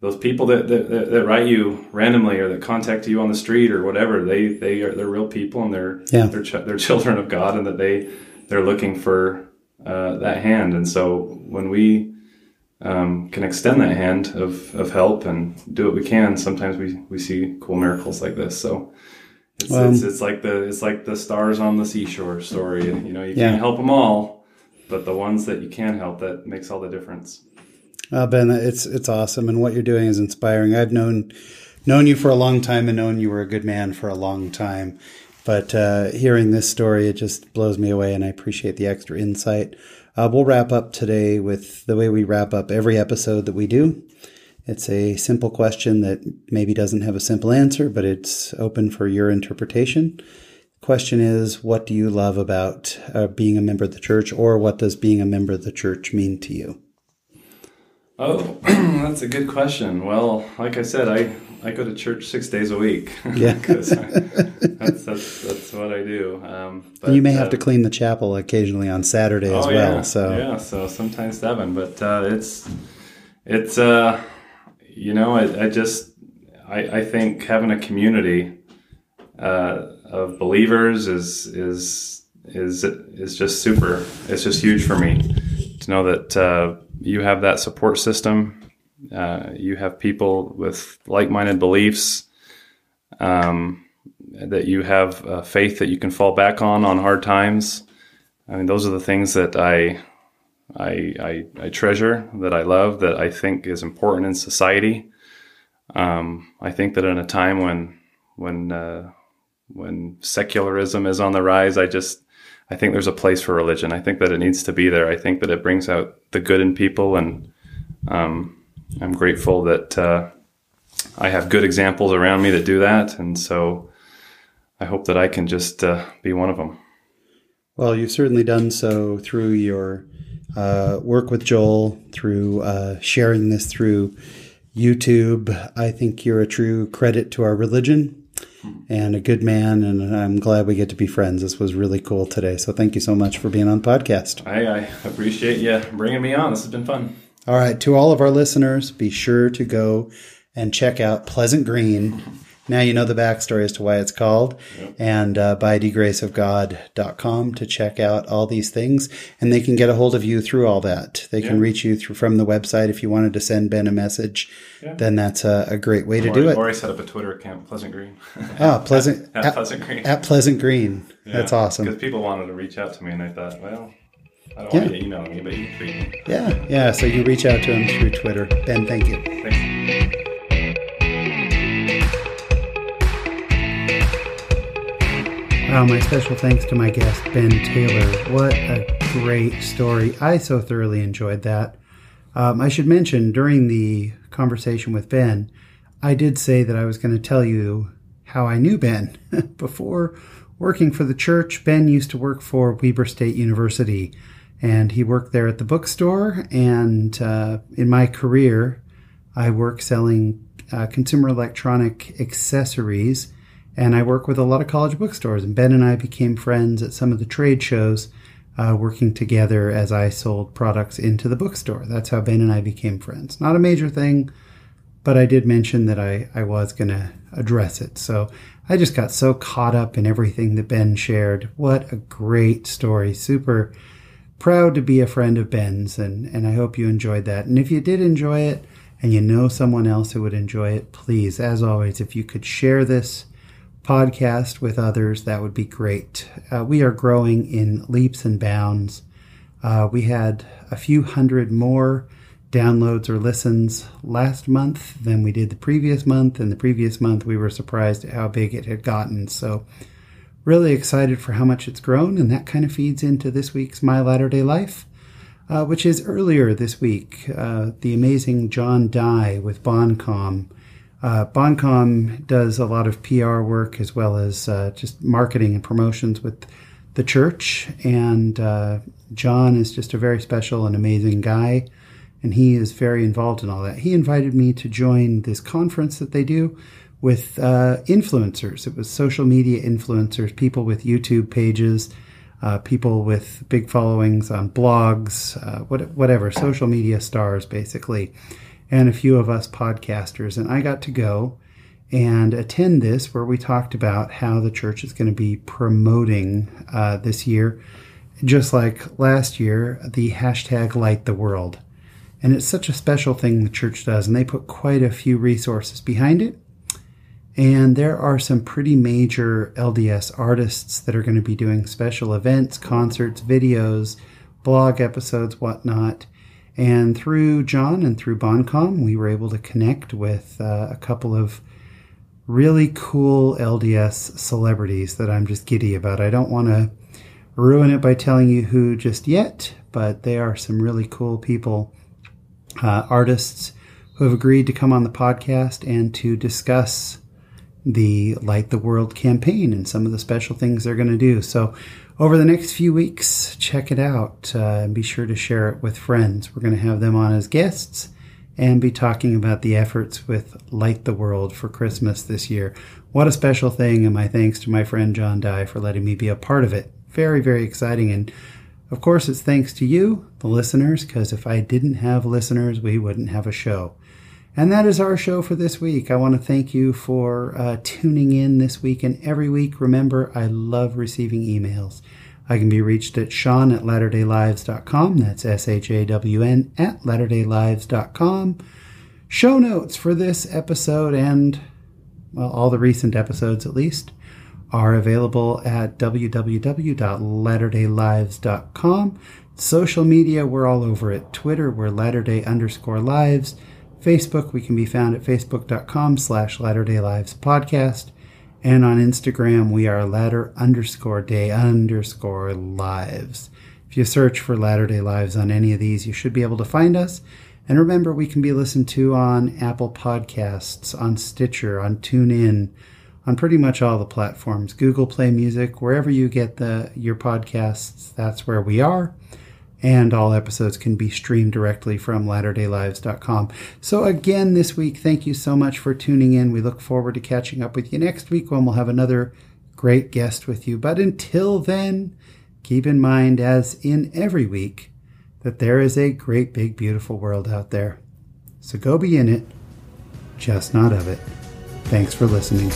those people that, that, that, that write you randomly or that contact you on the street or whatever, they, they are they're real people and they're Yeah. they're, ch- they're children of God and that they they're looking for uh, that hand. And so when we um, can extend that hand of, of help and do what we can, sometimes we, we see cool miracles like this. So it's, Um, it's, it's like the it's like the stars on the seashore story. You know, you Yeah. can't help them all, but the ones that you can help, that makes all the difference. Uh, ben, it's it's awesome, and what you're doing is inspiring. I've known known you for a long time, and known you were a good man for a long time. But uh, hearing this story, it just blows me away, and I appreciate the extra insight. Uh, we'll wrap up today with the way we wrap up every episode that we do. It's a simple question that maybe doesn't have a simple answer, but it's open for your interpretation. Question is, what do you love about uh, being a member of the church, or what does being a member of the church mean to you? Oh, that's a good question. Well, like I said, I, I go to church six days a week. Yeah. that's, that's that's what I do. Um, but, you may have uh, to clean the chapel occasionally on Saturday as oh, well. Yeah. So yeah, so sometimes seven, but uh, it's it's uh, you know, I, I just I, I think having a community uh, of believers is is is is just super. It's just huge for me to know that uh, you have that support system. Uh, you have people with like-minded beliefs. Um, that you have uh, faith that you can fall back on on hard times. I mean, those are the things that I, I, I, I treasure, that I love, that I think is important in society. Um, I think that in a time when, when, uh, when secularism is on the rise, I just, I think there's a place for religion. I think that it needs to be there. I think that it brings out the good in people, and um, I'm grateful that uh, I have good examples around me that do that, and so I hope that I can just uh, be one of them. Well, you've certainly done so through your uh, work with Joel, through uh, sharing this through YouTube. I think you're a true credit to our religion and a good man, and I'm glad we get to be friends. This was really cool today. So thank you so much for being on the podcast. I, I appreciate you bringing me on. This has been fun. All right, to all of our listeners, be sure to go and check out Pleasant Green. Now you know the backstory as to why it's called, and uh, bydegraceofgod.com to check out all these things. And they can get a hold of you through all that. They can reach you through from the website. If you wanted to send Ben a message, Yeah. then that's a, a great way to do it. or I set up a Twitter account, Pleasant Green. Ah, Pleasant at at, Pleasant Green. at Pleasant Green. That's awesome. Because people wanted to reach out to me, and I thought, well, I don't Yeah. want you emailing me, but you can tweet me. Yeah, yeah. So you reach out to him through Twitter. Ben, thank you. Thanks. Wow, my special thanks to my guest, Ben Taylor. What a great story. I so thoroughly enjoyed that. Um, I should mention during the conversation with Ben, I did say that I was going to tell you how I knew Ben. Before working for the church, Ben used to work for Weber State University, and he worked there at the bookstore. And uh, in my career, I work selling uh, consumer electronic accessories, and I work with a lot of college bookstores. And Ben and I became friends at some of the trade shows, uh, working together as I sold products into the bookstore. That's how Ben and I became friends. Not a major thing, but I did mention that I, I was going to address it. So I just got so caught up in everything that Ben shared. What a great story. Super proud to be a friend of Ben's, and, and I hope you enjoyed that. And if you did enjoy it and you know someone else who would enjoy it, please, as always, if you could share this podcast with others, that would be great. Uh, we are growing in leaps and bounds. Uh, we had a few hundred more downloads or listens last month than we did the previous month. And the previous month, we were surprised at how big it had gotten. So, really excited for how much it's grown. And that kind of feeds into this week's My Latter day Life, uh, which is earlier this week. Uh, the amazing John Dye with Boncom Uh, Boncom does a lot of PR work as well as uh, just marketing and promotions with the church. And uh, John is just a very special and amazing guy. And he is very involved in all that. He invited me to join this conference that they do with uh, influencers. It was social media influencers, people with YouTube pages, uh, people with big followings on blogs, uh, what, whatever, social media stars, basically and a few of us podcasters. And I got to go and attend this where we talked about how the church is going to be promoting uh, this year, just like last year, the hashtag light the world. And it's such a special thing the church does, and they put quite a few resources behind it. And there are some pretty major LDS artists that are going to be doing special events, concerts, videos, blog episodes, whatnot. And through John and through Boncom, we were able to connect with uh, a couple of really cool LDS celebrities that I'm just giddy about. I don't want to ruin it by telling you who just yet, but they are some really cool people, uh, artists who have agreed to come on the podcast and to discuss the Light the World campaign and some of the special things they're going to do. So over the next few weeks, check it out uh, and be sure to share it with friends. We're going to have them on as guests and be talking about the efforts with Light the World for Christmas this year. What a special thing, and my thanks to my friend John Dye for letting me be a part of it. Very, very exciting. And of course, it's thanks to you, the listeners, because if I didn't have listeners, we wouldn't have a show. And that is our show for this week. I want to thank you for uh, tuning in this week and every week. Remember, I love receiving emails. I can be reached at Shawn at LatterdayLives.com. That's S H A W N at LatterdayLives.com. Show notes for this episode and, well, all the recent episodes at least are available at www.latterdaylives.com. Social media, we're all over it. Twitter, we're latterday underscore lives. Facebook, we can be found at facebook.com slash Latter Day Lives podcast. And on Instagram, we are Latter underscore day underscore lives. If you search for Latter Day Lives on any of these, you should be able to find us. And remember, we can be listened to on Apple Podcasts, on Stitcher, on TuneIn, on pretty much all the platforms. Google Play Music, wherever you get the your podcasts, that's where we are and all episodes can be streamed directly from latterdaylives.com. So, again, this week, thank you so much for tuning in. We look forward to catching up with you next week when we'll have another great guest with you. But until then, keep in mind, as in every week, that there is a great, big, beautiful world out there. So go be in it, just not of it. Thanks for listening.